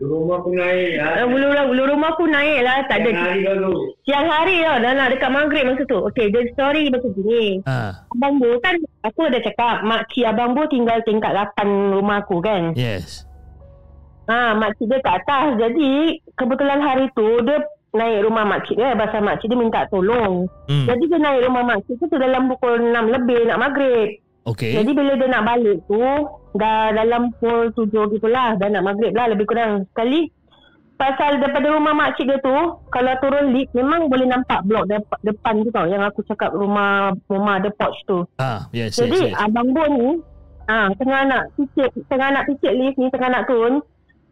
Rumah aku naik Ah, bulu, bulu rumah aku naik lah. Tak ada. Dulu. siang hari tau dah nak dekat maghrib masa tu. Okay the story macam ni ha. Abang Bo kan aku ada cakap mak cik abang Bo tinggal tingkat 8 rumah aku kan. Yes. Ha mak cik dia kat atas. Jadi kebetulan hari tu dia naik rumah mak cik dia pasal mak cik dia minta tolong. hmm. Jadi dia naik rumah mak cik tu tu dalam pukul 6 lebih nak maghrib. Okay Jadi bila dia nak balik tu dah dalam pukul 7 gitulah dah nak maghrib lah lebih kurang sekali. Pasal daripada rumah mak cik dia tu kalau turun lift memang boleh nampak blok dep- depan tu tau yang aku cakap rumah rumah ada porch tu. ha. Yes yes, Jadi yes. abang Bon ni ah tengah nak picit tengah nak picit lift ni tengah nak turun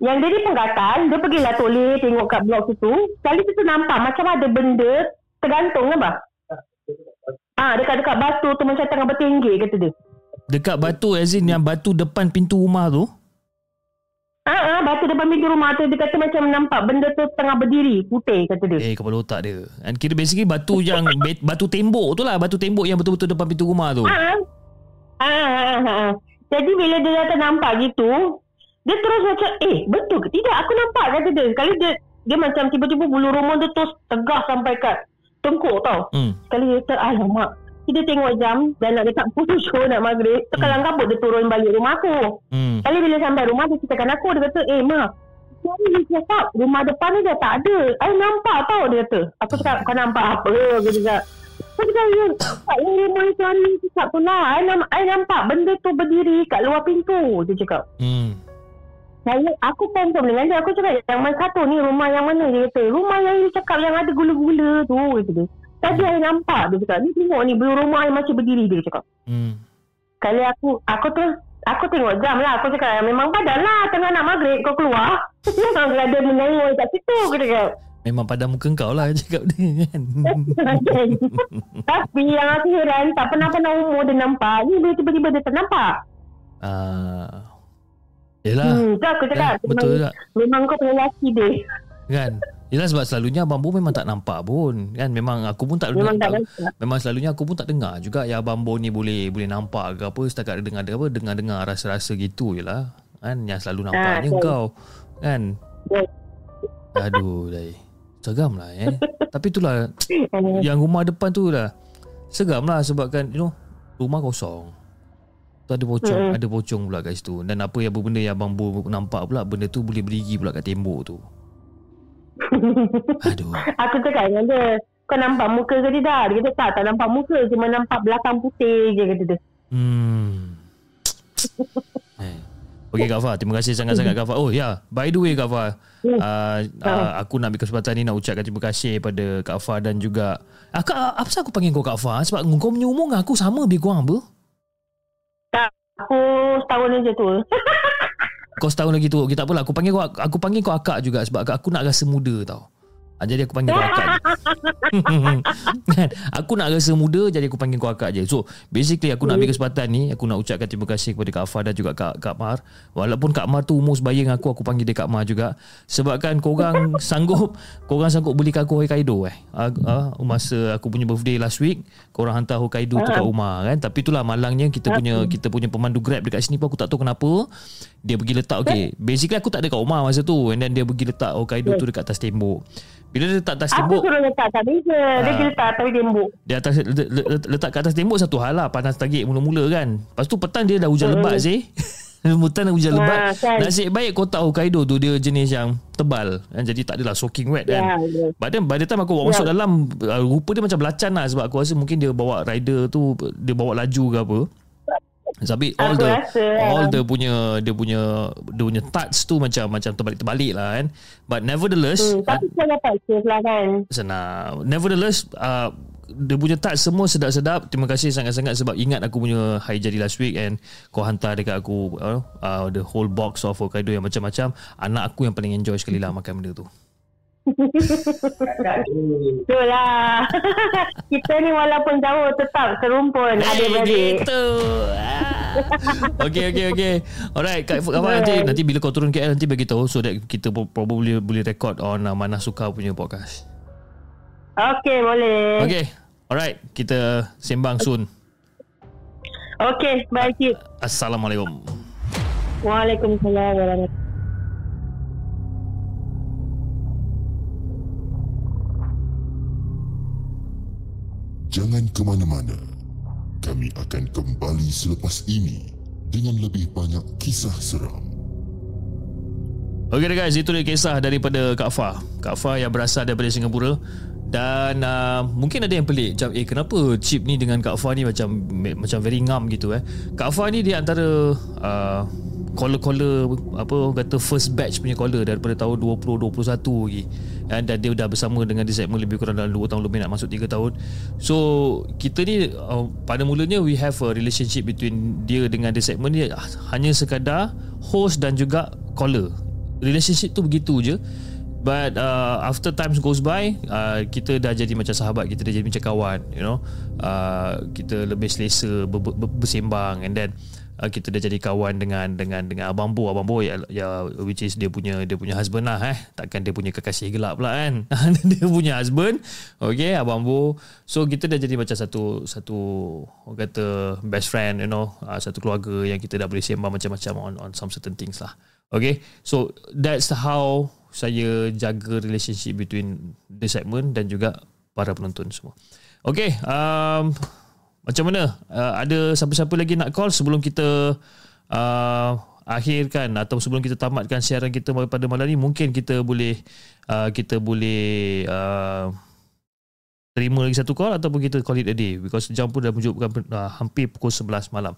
yang dia ni penggatan dia pergilah toleh tengok kat blok situ sekali tu nampak macam ada benda tergantung kan bah Ah dekat-dekat batu tu macam tengah bertinggi kata dia. Dekat batu As in yang batu depan pintu rumah tu Ah, ah batu depan pintu rumah tu dia kata macam nampak benda tu tengah berdiri putih kata dia. Eh kepala otak dia And kira basically batu yang *laughs* Batu tembok tu lah Batu tembok yang betul-betul depan pintu rumah tu Ah, ah, ah, ah, ah. Jadi bila dia dah nampak gitu, dia terus macam, eh betul ke tidak? Aku nampak kata dia. Sekali dia dia macam tiba-tiba bulu rumah dia terus tegak sampai kat tengkuk tau. hmm. Sekali dia kata, alamak. Dia tengok jam dan nak dekat pukul show nak maghrib. Terkalang kabut dia turun balik rumah aku. Hmm. Sekali bila sampai rumah dia ceritakan aku, dia kata, eh ma, Sorry dia cakap rumah depan ni dah tak ada. I nampak tau dia kata. Aku cakap kau nampak apa? Dia cakap. Aku cakap ya. Tak yang rumah itu hari ni cakap tu lah. I, I nampak benda tu berdiri kat luar pintu. Dia cakap. Hmm. Saya, aku confirm dengan dia. Aku cakap yang mana satu ni rumah yang mana? Dia kata rumah yang dia cakap yang ada gula-gula tu. Kata dia. Tadi I nampak dia cakap. Ni tengok ni belum rumah I masih berdiri dia cakap. Hmm. Kali aku aku terus aku tengok jam lah. Aku cakap memang padan lah tengah nak maghrib kau keluar. *laughs* Memang ada menengok kat situ aku cakap. Memang pada muka kau lah *laughs* Cakap dia kan *laughs* Tapi yang aku heran tak pernah-pernah umur dia nampak. Ni dia tiba-tiba dia tak nampak. Ah, Yelah. Hmm, tu aku cakap. Ya, betul memang, tak? memang kau punya lelaki dia. Kan? Yelah sebab selalunya Abang Bo memang tak nampak pun. Kan? Memang aku pun tak Memang tak tak- nampak. Memang selalunya aku pun tak dengar juga Yang Abang Bo ni boleh Boleh nampak ke apa Setakat dengar apa Dengar-dengar rasa-rasa gitu je lah. Kan? Yang selalu nampaknya betul. kau. Kan? Betul. Aduh Dai. Seram lah eh. *laughs* Tapi itulah Hmm. Yang rumah depan tu lah. Seram lah sebabkan You know Rumah kosong Tu ada pocong Mm-mm. Ada pocong pula kat situ Dan apa yang benda yang Abang Bo nampak pula Benda tu boleh berdiri pula kat tembok tu *laughs* Aduh aku cakap dengan dia. Kau nampak muka ke tidak? Dia kata tak, tak nampak muka. Cuma nampak belakang putih je kata dia. Hmm. *laughs* eh. Okey Kak Fah, terima kasih sangat-sangat Kak Fah. Oh ya, yeah. by the way Kak Fah, uh, uh, aku nak ambil kesempatan ni nak ucapkan terima kasih pada Kak Fah dan juga ah, Kak, apa pasal aku panggil kau Kak Fah? Sebab kau punya umur dengan aku sama lebih kurang apa? Aku setahun je tu. Kau setahun lagi tu. Okay, tak apalah. Aku panggil kau aku panggil kau akak juga sebab aku nak rasa muda tau. Ah, Jadi aku panggil kau akak je. *laughs* kan? Aku nak rasa muda Jadi aku panggil kau akak je. So basically aku nak ambil kesempatan ni Aku nak ucapkan terima kasih Kepada Kak Afar Dan juga Kak, Kak Mar. Walaupun Kak Mar tu umur sebaya dengan aku Aku panggil dia Kak Mar juga. Sebabkan korang *laughs* sanggup Korang sanggup belikan aku Hokkaido eh. Uh, uh, Masa aku punya birthday last week Korang hantar Hokkaido tu kat rumah kan? Tapi itulah malangnya Kita punya kita punya pemandu grab Dekat sini pun aku tak tahu kenapa Dia pergi letak Okay Basically aku tak ada kat rumah masa tu And then dia pergi letak Hokkaido tu dekat atas tembok bila dia letak atas Aku tembok suruh letak tak bisa. Dia Ah. letak tapi tembok. dia atas le- le- le- letak kat atas tembok satu hal lah panas tagik mula-mula kan. Lepas tu petang dia dah hujan lebat sih. *laughs* Rambutan hujan lebat. Ah, kan. Nasib baik kota Hokkaido tu dia jenis yang tebal. Kan? Jadi tak adalah soaking wet kan. Ya, ya. But then by the time aku bawa masuk dalam uh, rupa dia macam belacan lah sebab aku rasa mungkin dia bawa rider tu dia bawa laju ke apa. Tapi all Aku the rasa, all ah. the punya dia punya dia punya touch tu macam macam terbalik-terbalik lah kan. But nevertheless Hmm, tapi saya dapat save lah kan. senang. Nevertheless uh, dia punya touch semua sedap-sedap. Terima kasih sangat-sangat sebab ingat aku punya hari jadi last week and kau hantar dekat aku uh, uh, the whole box of Hokkaido yang macam-macam. Anak aku yang paling enjoy sekali lah makan benda tu. *laughs* Betul lah. *laughs* Kita ni walaupun jauh tetap serumpun adik-beradik. Gitu. Ah. *laughs* okay, okay, okay. Alright, Kak Kak Fah, nanti, nanti bila kau turun KL nanti bagi tahu so that kita pro- probably boleh record on uh, Mana Suka punya podcast. Okey, boleh. Okay. Alright, kita sembang soon. Okey, baik cik. Assalamualaikum. Waalaikumsalam warahmatullahi Jangan ke mana-mana. Kami akan kembali selepas ini dengan lebih banyak kisah seram. Okay guys, itu dia kisah daripada Kak Fah. Kak Fah yang berasal daripada Singapura. Dan uh, mungkin ada yang pelik Macam eh kenapa chip ni dengan Kak Fah ni Macam macam very ngam gitu eh Kak Fah ni dia antara uh, Caller-caller Apa kata first batch punya caller Daripada tahun 2021 lagi Dan, dan dia dah bersama dengan di segmen Lebih kurang dalam 2 tahun lebih Nak masuk 3 tahun. So kita ni uh, Pada mulanya we have a relationship Between dia dengan the segment ni Hanya sekadar Host dan juga caller. Relationship tu begitu je. But uh, after times goes by, uh, kita dah jadi macam sahabat, kita dah jadi macam kawan, you know. Uh, kita lebih selesa ber, ber, bersembang. And then uh, kita dah jadi kawan dengan dengan dengan abang Bo, abang Bo ya, ya which is dia punya dia punya husband lah eh. Takkan dia punya kekasih gelap pula kan. *laughs* dia punya husband. Okay, abang Bo. So kita dah jadi macam satu satu orang kata best friend, you know, uh, satu keluarga yang kita dah boleh sembang macam-macam on on some certain things lah. Okay, so that's how saya jaga relationship between the segment dan juga para penonton semua. Okay, um, macam mana? Uh, ada siapa-siapa lagi nak call sebelum kita uh, akhirkan atau sebelum kita tamatkan siaran kita pada malam ni mungkin kita boleh uh, kita boleh uh, terima lagi satu call ataupun kita call it a day because jam pun dah menunjukkan uh, hampir pukul 11 malam.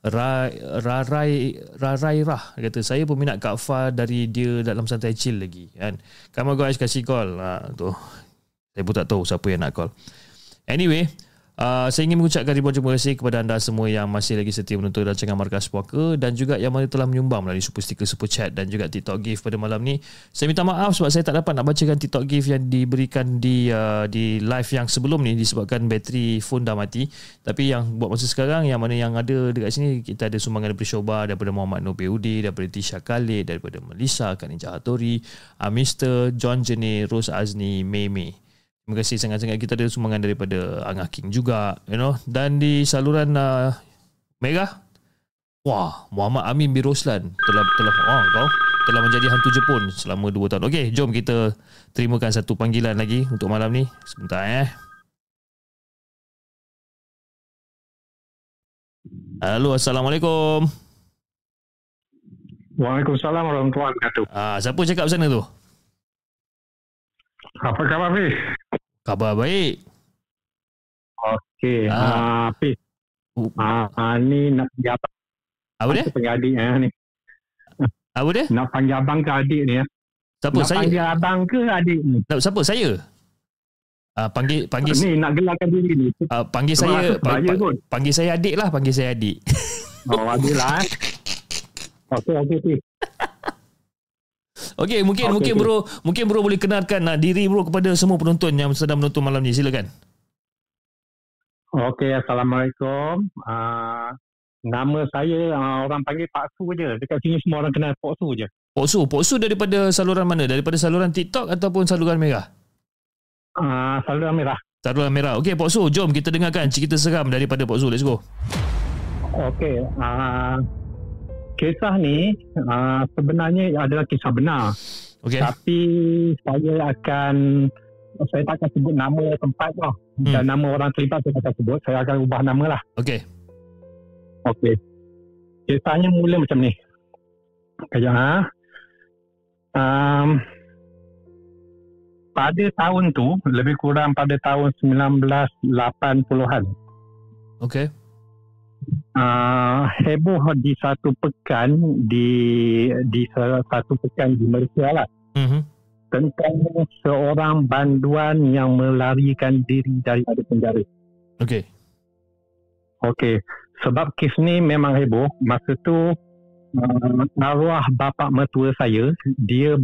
Rai Rarai Rarai Rah kata saya peminat Kak Fa dari dia dalam santai chill lagi kan. On guys kasih call. Ha, tu. Saya pun tak tahu siapa yang nak call. Anyway, Uh, saya ingin mengucapkan ribuan terima kasih kepada anda semua yang masih lagi setia menonton rancangan Markas Puaka dan juga yang mana telah menyumbang melalui super sticker, super chat dan juga TikTok gift pada malam ni. Saya minta maaf sebab saya tak dapat nak bacakan TikTok gift yang diberikan di uh, di live yang sebelum ni disebabkan bateri phone dah mati. Tapi yang buat masa sekarang yang mana yang ada dekat sini kita ada sumbangan daripada Shoba, daripada Muhammad Nur PUD, daripada Tisha Khalid, daripada Melissa, Kanija Hattori, uh, Mr. John Jene, Rose Azni, Mei Mei. Terima kasih sangat-sangat kita ada sumbangan daripada Angah King juga, you know. Dan di saluran uh, Mega, wah, Muhammad Amin bin Roslan telah telah oh, kau telah menjadi hantu Jepun selama 2 tahun. Okey, jom kita terimakan satu panggilan lagi untuk malam ni. Sebentar eh. Halo, Assalamualaikum. Waalaikumsalam warahmatullahi wabarakatuh. Ah, siapa cakap sana tu? Apa khabar Hafiz? Khabar baik. Okey, Ah. ah. Hafiz. Ah, ah, ni nak panggil abang. Apa dia? Panggil adik eh, ni. Apa dia? Nak panggil abang ke adik ni ya? Siapa nak saya? panggil abang ke adik ni? Tak, siapa saya? Ah, panggil panggil Ni nak gelarkan diri ni. ah, panggil Terima saya bahaya kot. panggil saya adik lah, panggil saya adik. Oh, adik lah eh. *laughs* Okey, okey, okey. Okey, mungkin Okey, mungkin okey. bro, mungkin bro boleh kenalkan uh, diri bro kepada semua penonton yang sedang menonton malam ni. Silakan. Okey, Assalamualaikum. Ah, nama saya ah, orang panggil Pak Su je. Dekat sini semua orang kenal Pak Su je. Pok Su, Pok Su daripada saluran mana? Daripada saluran TikTok ataupun saluran merah? Ah, saluran merah. Saluran merah. Okey, Pok Su, jom kita dengarkan cerita seram daripada Pok Su. Let's go. Okey, uh, kisah ni uh, sebenarnya adalah kisah benar. Okey. Tapi saya akan saya tak akan sebut nama tempat lah. Hmm. Dan nama orang terlibat saya tak akan sebut. Saya akan ubah nama lah. Okey. Okey. kisahnya mula macam ni. Kejap ha. Um, pada tahun tu, lebih kurang pada tahun 1980-an, Okay. Uh, heboh di satu pekan di di satu pekan di Malaysia lah Mhm. tentang seorang banduan yang melarikan diri daripada penjara. Okay. Okey, sebab kes ni memang heboh. Masa tu uh, arwah bapa mertua saya, dia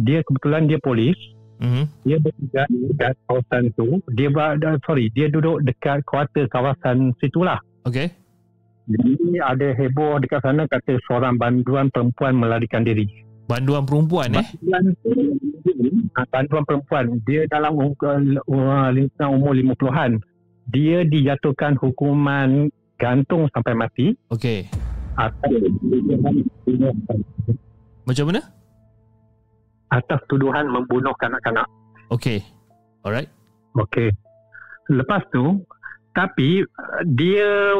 dia kebetulan dia polis. Mhm. Dia bertugas dekat kawasan tu. Dia sorry, dia duduk dekat kuarter kawasan situlah. Okay. Jadi ada heboh dekat sana kata seorang banduan perempuan melarikan diri. Banduan perempuan eh? Banduan bantuan perempuan dia dalam uh, lingkungan umur 50-an dia dijatuhkan hukuman gantung sampai mati Okay. atas Macam mana? atas tuduhan membunuh kanak-kanak Okay. Alright. okey lepas tu tapi dia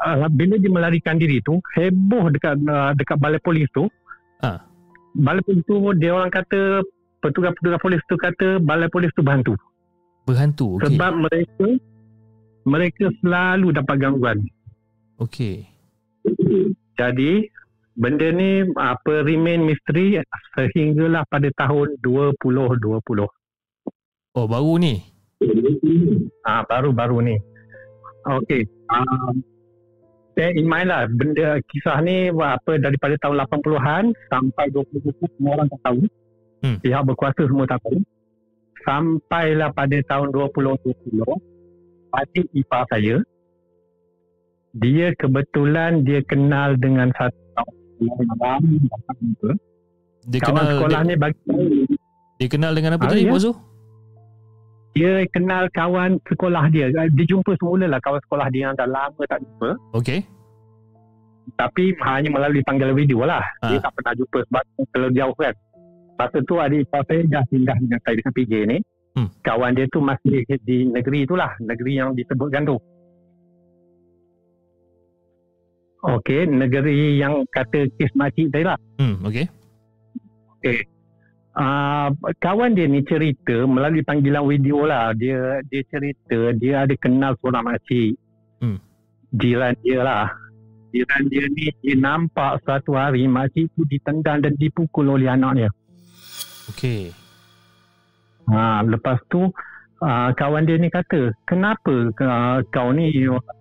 uh, bila dia melarikan diri tu heboh dekat uh, dekat balai polis tu Ah. balai polis tu dia orang kata petugas-petugas polis tu kata balai polis tu berhantu Berhantu. Okay. Sebab mereka mereka selalu dapat gangguan. Okay. Jadi benda ni apa remain misteri sehinggalah pada tahun 2020. Oh, baru ni? Ah baru-baru ni. Okey. Um, bear in mind lah benda kisah ni apa daripada tahun 80-an sampai 2020 semua orang tak tahu. Hmm. Pihak berkuasa semua tak tahu. Sampailah pada tahun 2020 adik ipar saya dia kebetulan dia kenal dengan satu kawan Dia kawan kenal sekolah dia, ni bagi dia kenal dengan apa Ah, tadi, ya. Bos tu? Dia kenal kawan sekolah dia dia jumpa semula lah kawan sekolah dia yang dah lama tak jumpa Okay. tapi hanya melalui panggilan video lah dia Ah. tak pernah jumpa sebab terlalu jauh kan masa tu adik ipar saya dah pindah dengan saya dengan PJ ni Hmm. kawan dia tu masih di negeri itulah negeri yang disebutkan tu Okey, negeri yang kata kes makcik tadi lah. Hmm, okay. Uh, kawan dia ni cerita melalui panggilan video lah. Dia dia cerita dia ada kenal seorang makcik. Hmm. Jiran dia lah. Jiran dia ni dia nampak satu hari makcik tu ditendang dan dipukul oleh anaknya. Okay. Ha, lepas tu uh, kawan dia ni kata, kenapa uh, kau ni,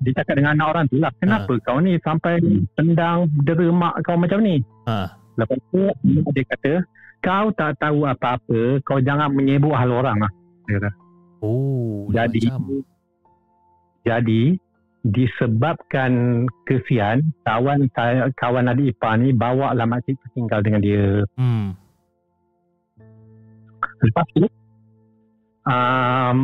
dia cakap dengan anak orang tu lah, kenapa kau ni sampai tendang dera mak kau macam ni? Ha. Lepas tu dia kata, kau tak tahu apa-apa, kau jangan menyebut hal orang lah. Dia kata. Oh, Jadi, macam. jadi disebabkan kesian, kawan saya, kawan adik ipar ni bawa lah makcik tu tinggal dengan dia. Hmm. Lepas tu um,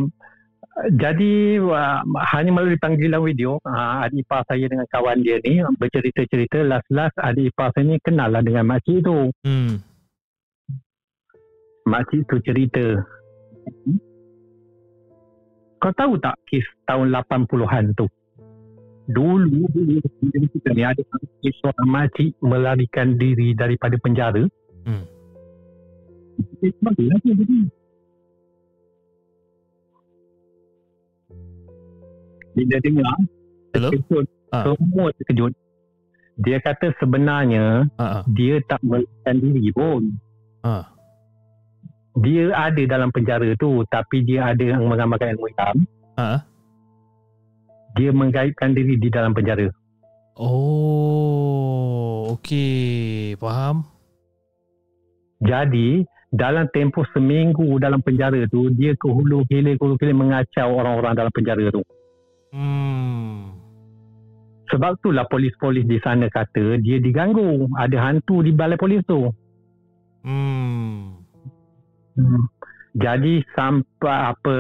jadi uh, hanya melalui panggilan video uh, adik ipar saya dengan kawan dia ni bercerita-cerita last-last adik ipar saya ni kenal lah dengan makcik tu Hmm. Makcik tu cerita kau tahu tak kes tahun 80-an tu dulu kita ni ada kes seorang makcik melarikan diri daripada penjara Hmm. Dia dengar Hello? terkejut, Ah. semua terkejut. Dia kata sebenarnya Ha. dia tak melarikan diri pun. Ha. Dia ada dalam penjara tu tapi dia ada yang mengamalkan ilmu hitam. Ha. Dia menggaibkan diri di dalam penjara. Oh, okay. Faham? Jadi dalam tempoh seminggu dalam penjara tu dia ke hulu hilir ke hulu hilir mengacau orang-orang dalam penjara tu. Hmm. Sebab itulah polis-polis di sana kata dia diganggu. Ada hantu di balai polis tu. Hmm. Hmm. Jadi sampai apa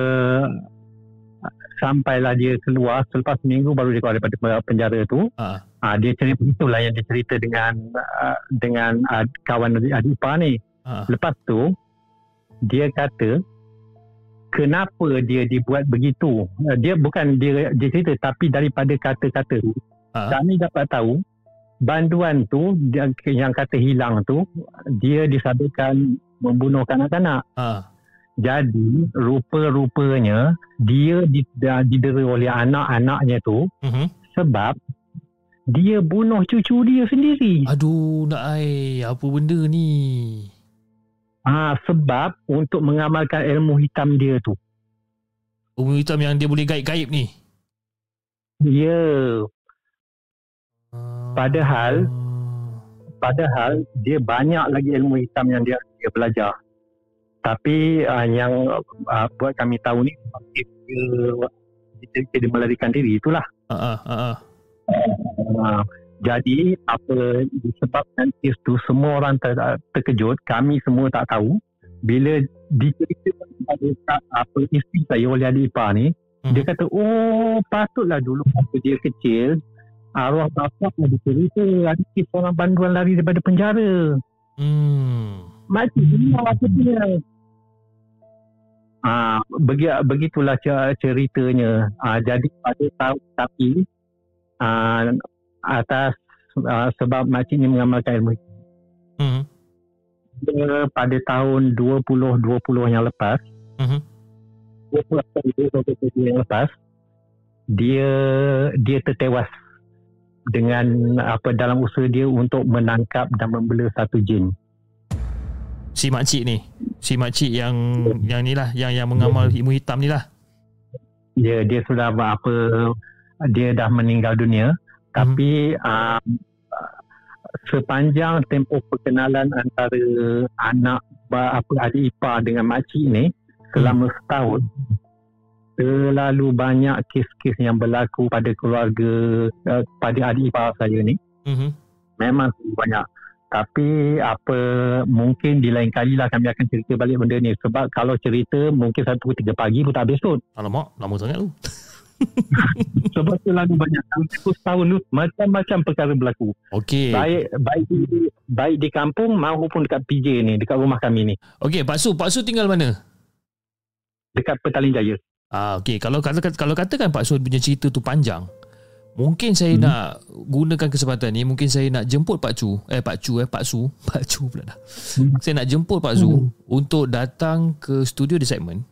sampailah dia keluar selepas seminggu baru dia keluar daripada penjara tu. Ha. Ah dia cerita itulah yang dia cerita dengan uh, dengan uh, kawan adik, adik ipar ni. Ha. Lepas tu dia kata kenapa dia dibuat begitu. Uh, dia bukan dia dia cerita tapi daripada kata-kata tu Ha. kami dapat tahu banduan tu yang kata hilang tu dia disabitkan membunuh kanak-kanak. Ha. Jadi rupa-rupanya dia didera, oleh anak-anaknya tu Mhm. sebab dia bunuh cucu dia sendiri. Aduh, nak ai, apa benda ni? Ah sebab untuk mengamalkan ilmu hitam dia tu. Ilmu hitam yang dia boleh gaib-gaib ni. Ya, Ah. Padahal- padahal dia banyak lagi ilmu hitam yang dia dia belajar. Tapi uh, yang uh, buat kami tahu ni dia, dia, dia, dia melarikan diri itulah. Ah, ha ah. Uh, jadi apa disebabkan kes tu semua orang ter, terkejut, kami semua tak tahu bila diceritakan kepada apa isteri saya oleh adik ipar ni, Hmm. dia kata, "Oh, patutlah dulu waktu dia kecil arwah bapa ada cerita ada kes orang banduan lari daripada penjara." Hmm. Macam mana apa dia? Ah, begi, begitulah ce- ceritanya. Ah, jadi pada tahun tapi ah, atas ah, sebab makcik ni mengamalkan ilmu Hmm. dia pada tahun 2020 yang lepas Mhm. 20 sorry, 2020 yang lepas dia dia tertewas dengan apa dalam usaha dia untuk menangkap dan membela satu jin. Si makcik ni. Si makcik yang yang ni lah, yang yang mengamal ilmu hitam ni lah. Dia dia sudah buat apa dia dah meninggal dunia tapi um, sepanjang tempoh perkenalan antara anak apa adik ipar dengan makcik ni selama setahun terlalu banyak kes-kes yang berlaku pada keluarga uh, pada adik ipar saya ni Mhm. memang banyak tapi apa mungkin di lain kali lah kami akan cerita balik benda ni sebab kalau cerita mungkin satu tiga pagi pun tak habis kot Alamak, lama sangat tu. *laughs* sebab terlalu banyak dalam tempoh setahun tu macam-macam perkara berlaku Okey. baik baik di, baik di kampung maupun dekat PJ ni dekat rumah kami ni Okey, Pak Su, Pak Su tinggal mana? dekat Petaling Jaya Ah, okey. Kalau kalau kalau katakan Pak Su punya cerita tu panjang, mungkin saya hmm. nak gunakan kesempatan ni, mungkin saya nak jemput Pak Cu, eh Pak Cu eh Pak Su, *laughs* Pak Cu pula dah. Hmm. Saya nak jemput Pak Su hmm. untuk datang ke studio di segmen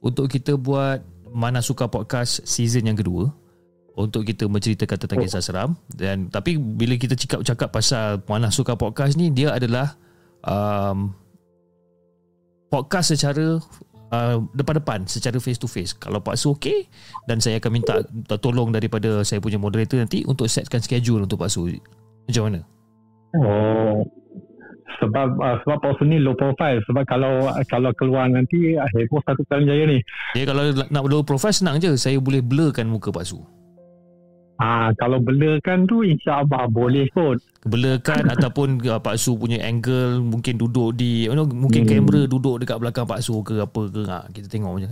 untuk kita buat Mana Suka Podcast season yang kedua untuk kita menceritakan tentang kisah seram dan tapi bila kita cakap cakap pasal Mana Suka Podcast ni dia adalah um, podcast secara uh, depan-depan secara face to face. Kalau Pak Su okey dan saya akan minta tolong daripada saya punya moderator nanti untuk setkan schedule untuk Pak Su. Macam mana? oh sebab uh, sebab post ni low profile sebab kalau kalau keluar nanti heboh satu Petaling Jaya ni Ya kalau nak low profile senang je. Saya boleh blurkan muka Pak Su. Ah, kalau belakan tu insya-Allah boleh kot. Blurkan *laughs* ataupun uh, Pak Su punya angle mungkin duduk di you know, mungkin Hmm. kamera duduk dekat belakang Pak Su ke apa ke. Ha, kita tengok je.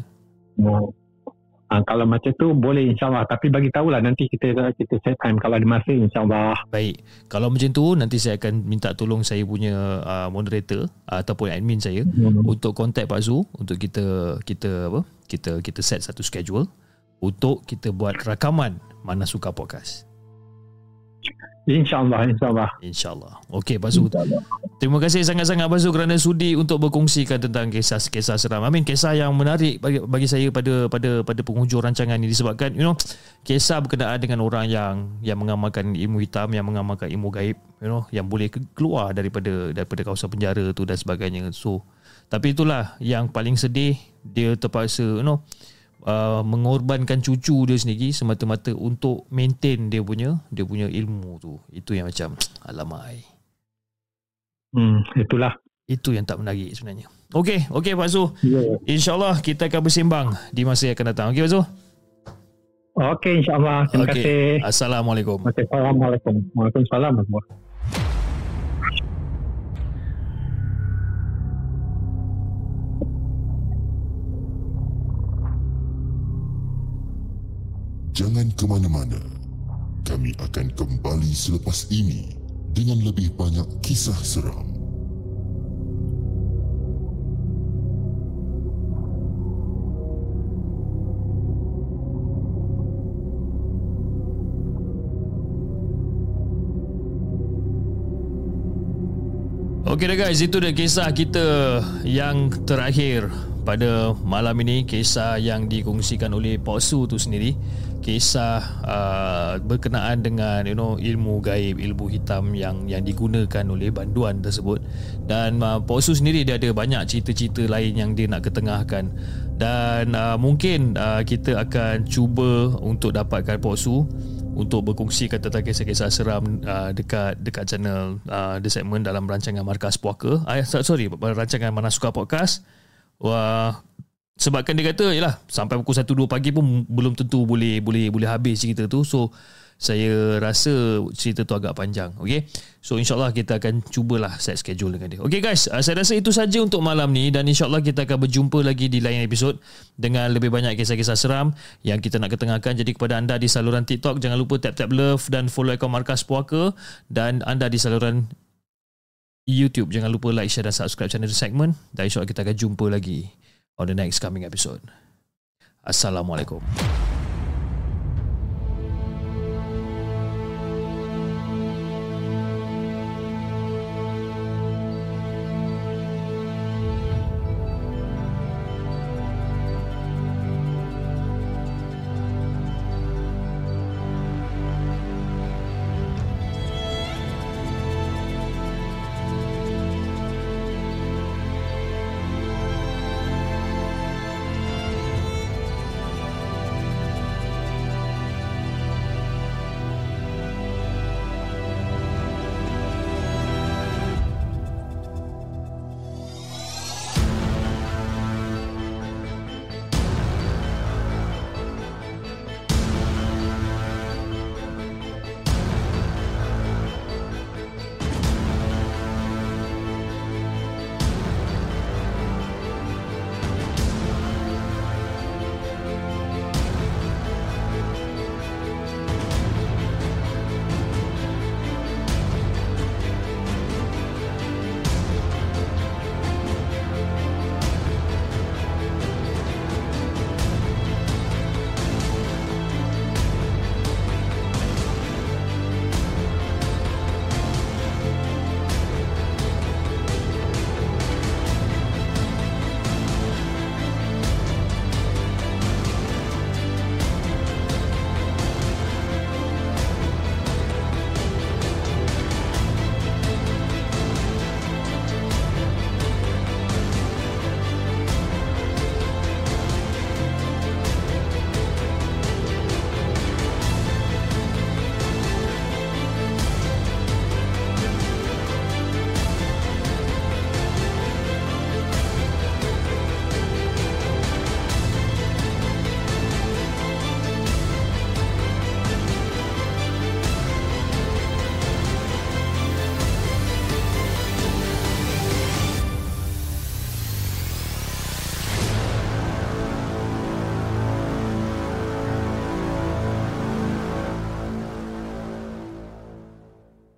Oh. Ah, kalau macam tu boleh insya-Allah tapi bagi tahulah nanti kita kita set time kalau ada masa insya-Allah. Baik. Kalau macam tu nanti saya akan minta tolong saya punya uh, moderator uh, ataupun admin saya Hmm. untuk contact Pak Zu untuk kita kita apa? Kita kita set satu schedule untuk kita buat rakaman Mana Suka Podcast. Insya-Allah insya-Allah. InsyaAllah. Okey Pak Zu. Terima kasih sangat-sangat Pak Zu kerana sudi untuk berkongsikan tentang kisah-kisah seram. I mean kisah yang menarik bagi, bagi saya pada pada pada penghujung rancangan ini disebabkan you know kisah berkenaan dengan orang yang yang mengamalkan ilmu hitam, yang mengamalkan ilmu gaib, you know, yang boleh ke- keluar daripada daripada kawasan penjara tu dan sebagainya. So tapi itulah yang paling sedih dia terpaksa you know uh, mengorbankan cucu dia sendiri semata-mata untuk maintain dia punya dia punya ilmu tu. Itu yang macam *tsk* alamak. ai. Hmm, itulah. Itu yang tak menarik sebenarnya. Okey, okey Pak Su. Ya. InsyaAllah kita akan bersembang di masa yang akan datang. Okey Pak Su? Okey insya-Allah. Terima Okey. kasih. Assalamualaikum. Okay, Assalamualaikum. Waalaikumsalam. warahmatullahi Jangan ke mana-mana. Kami akan kembali selepas ini dengan lebih banyak kisah seram. Okey dah guys, itu dia kisah kita yang terakhir pada malam ini kisah yang dikongsikan oleh Pak Su tu sendiri kisah uh, berkenaan dengan you know ilmu gaib ilmu hitam yang yang digunakan oleh banduan tersebut dan uh, Pak Su sendiri dia ada banyak cerita-cerita lain yang dia nak ketengahkan dan uh, mungkin uh, kita akan cuba untuk dapatkan Pak Su untuk berkongsi tentang kisah-kisah seram uh, dekat dekat channel uh, The Segment dalam rancangan Markas Puaka. Uh, sorry, rancangan Mana Suka Podcast. Wah, sebabkan dia kata yalah sampai pukul 1 2 pagi pun belum tentu boleh boleh boleh habis cerita tu. So saya rasa cerita tu agak panjang okay? so insyaAllah kita akan cubalah set schedule dengan dia ok guys uh, saya rasa itu saja untuk malam ni dan insyaAllah kita akan berjumpa lagi di lain episod dengan lebih banyak kisah-kisah seram yang kita nak ketengahkan jadi kepada anda di saluran TikTok jangan lupa tap-tap love dan follow akaun Markas Puaka dan anda di saluran YouTube. Jangan lupa like, share dan subscribe channel The Segment. Dan insyaAllah kita akan jumpa lagi on the next coming episode. Assalamualaikum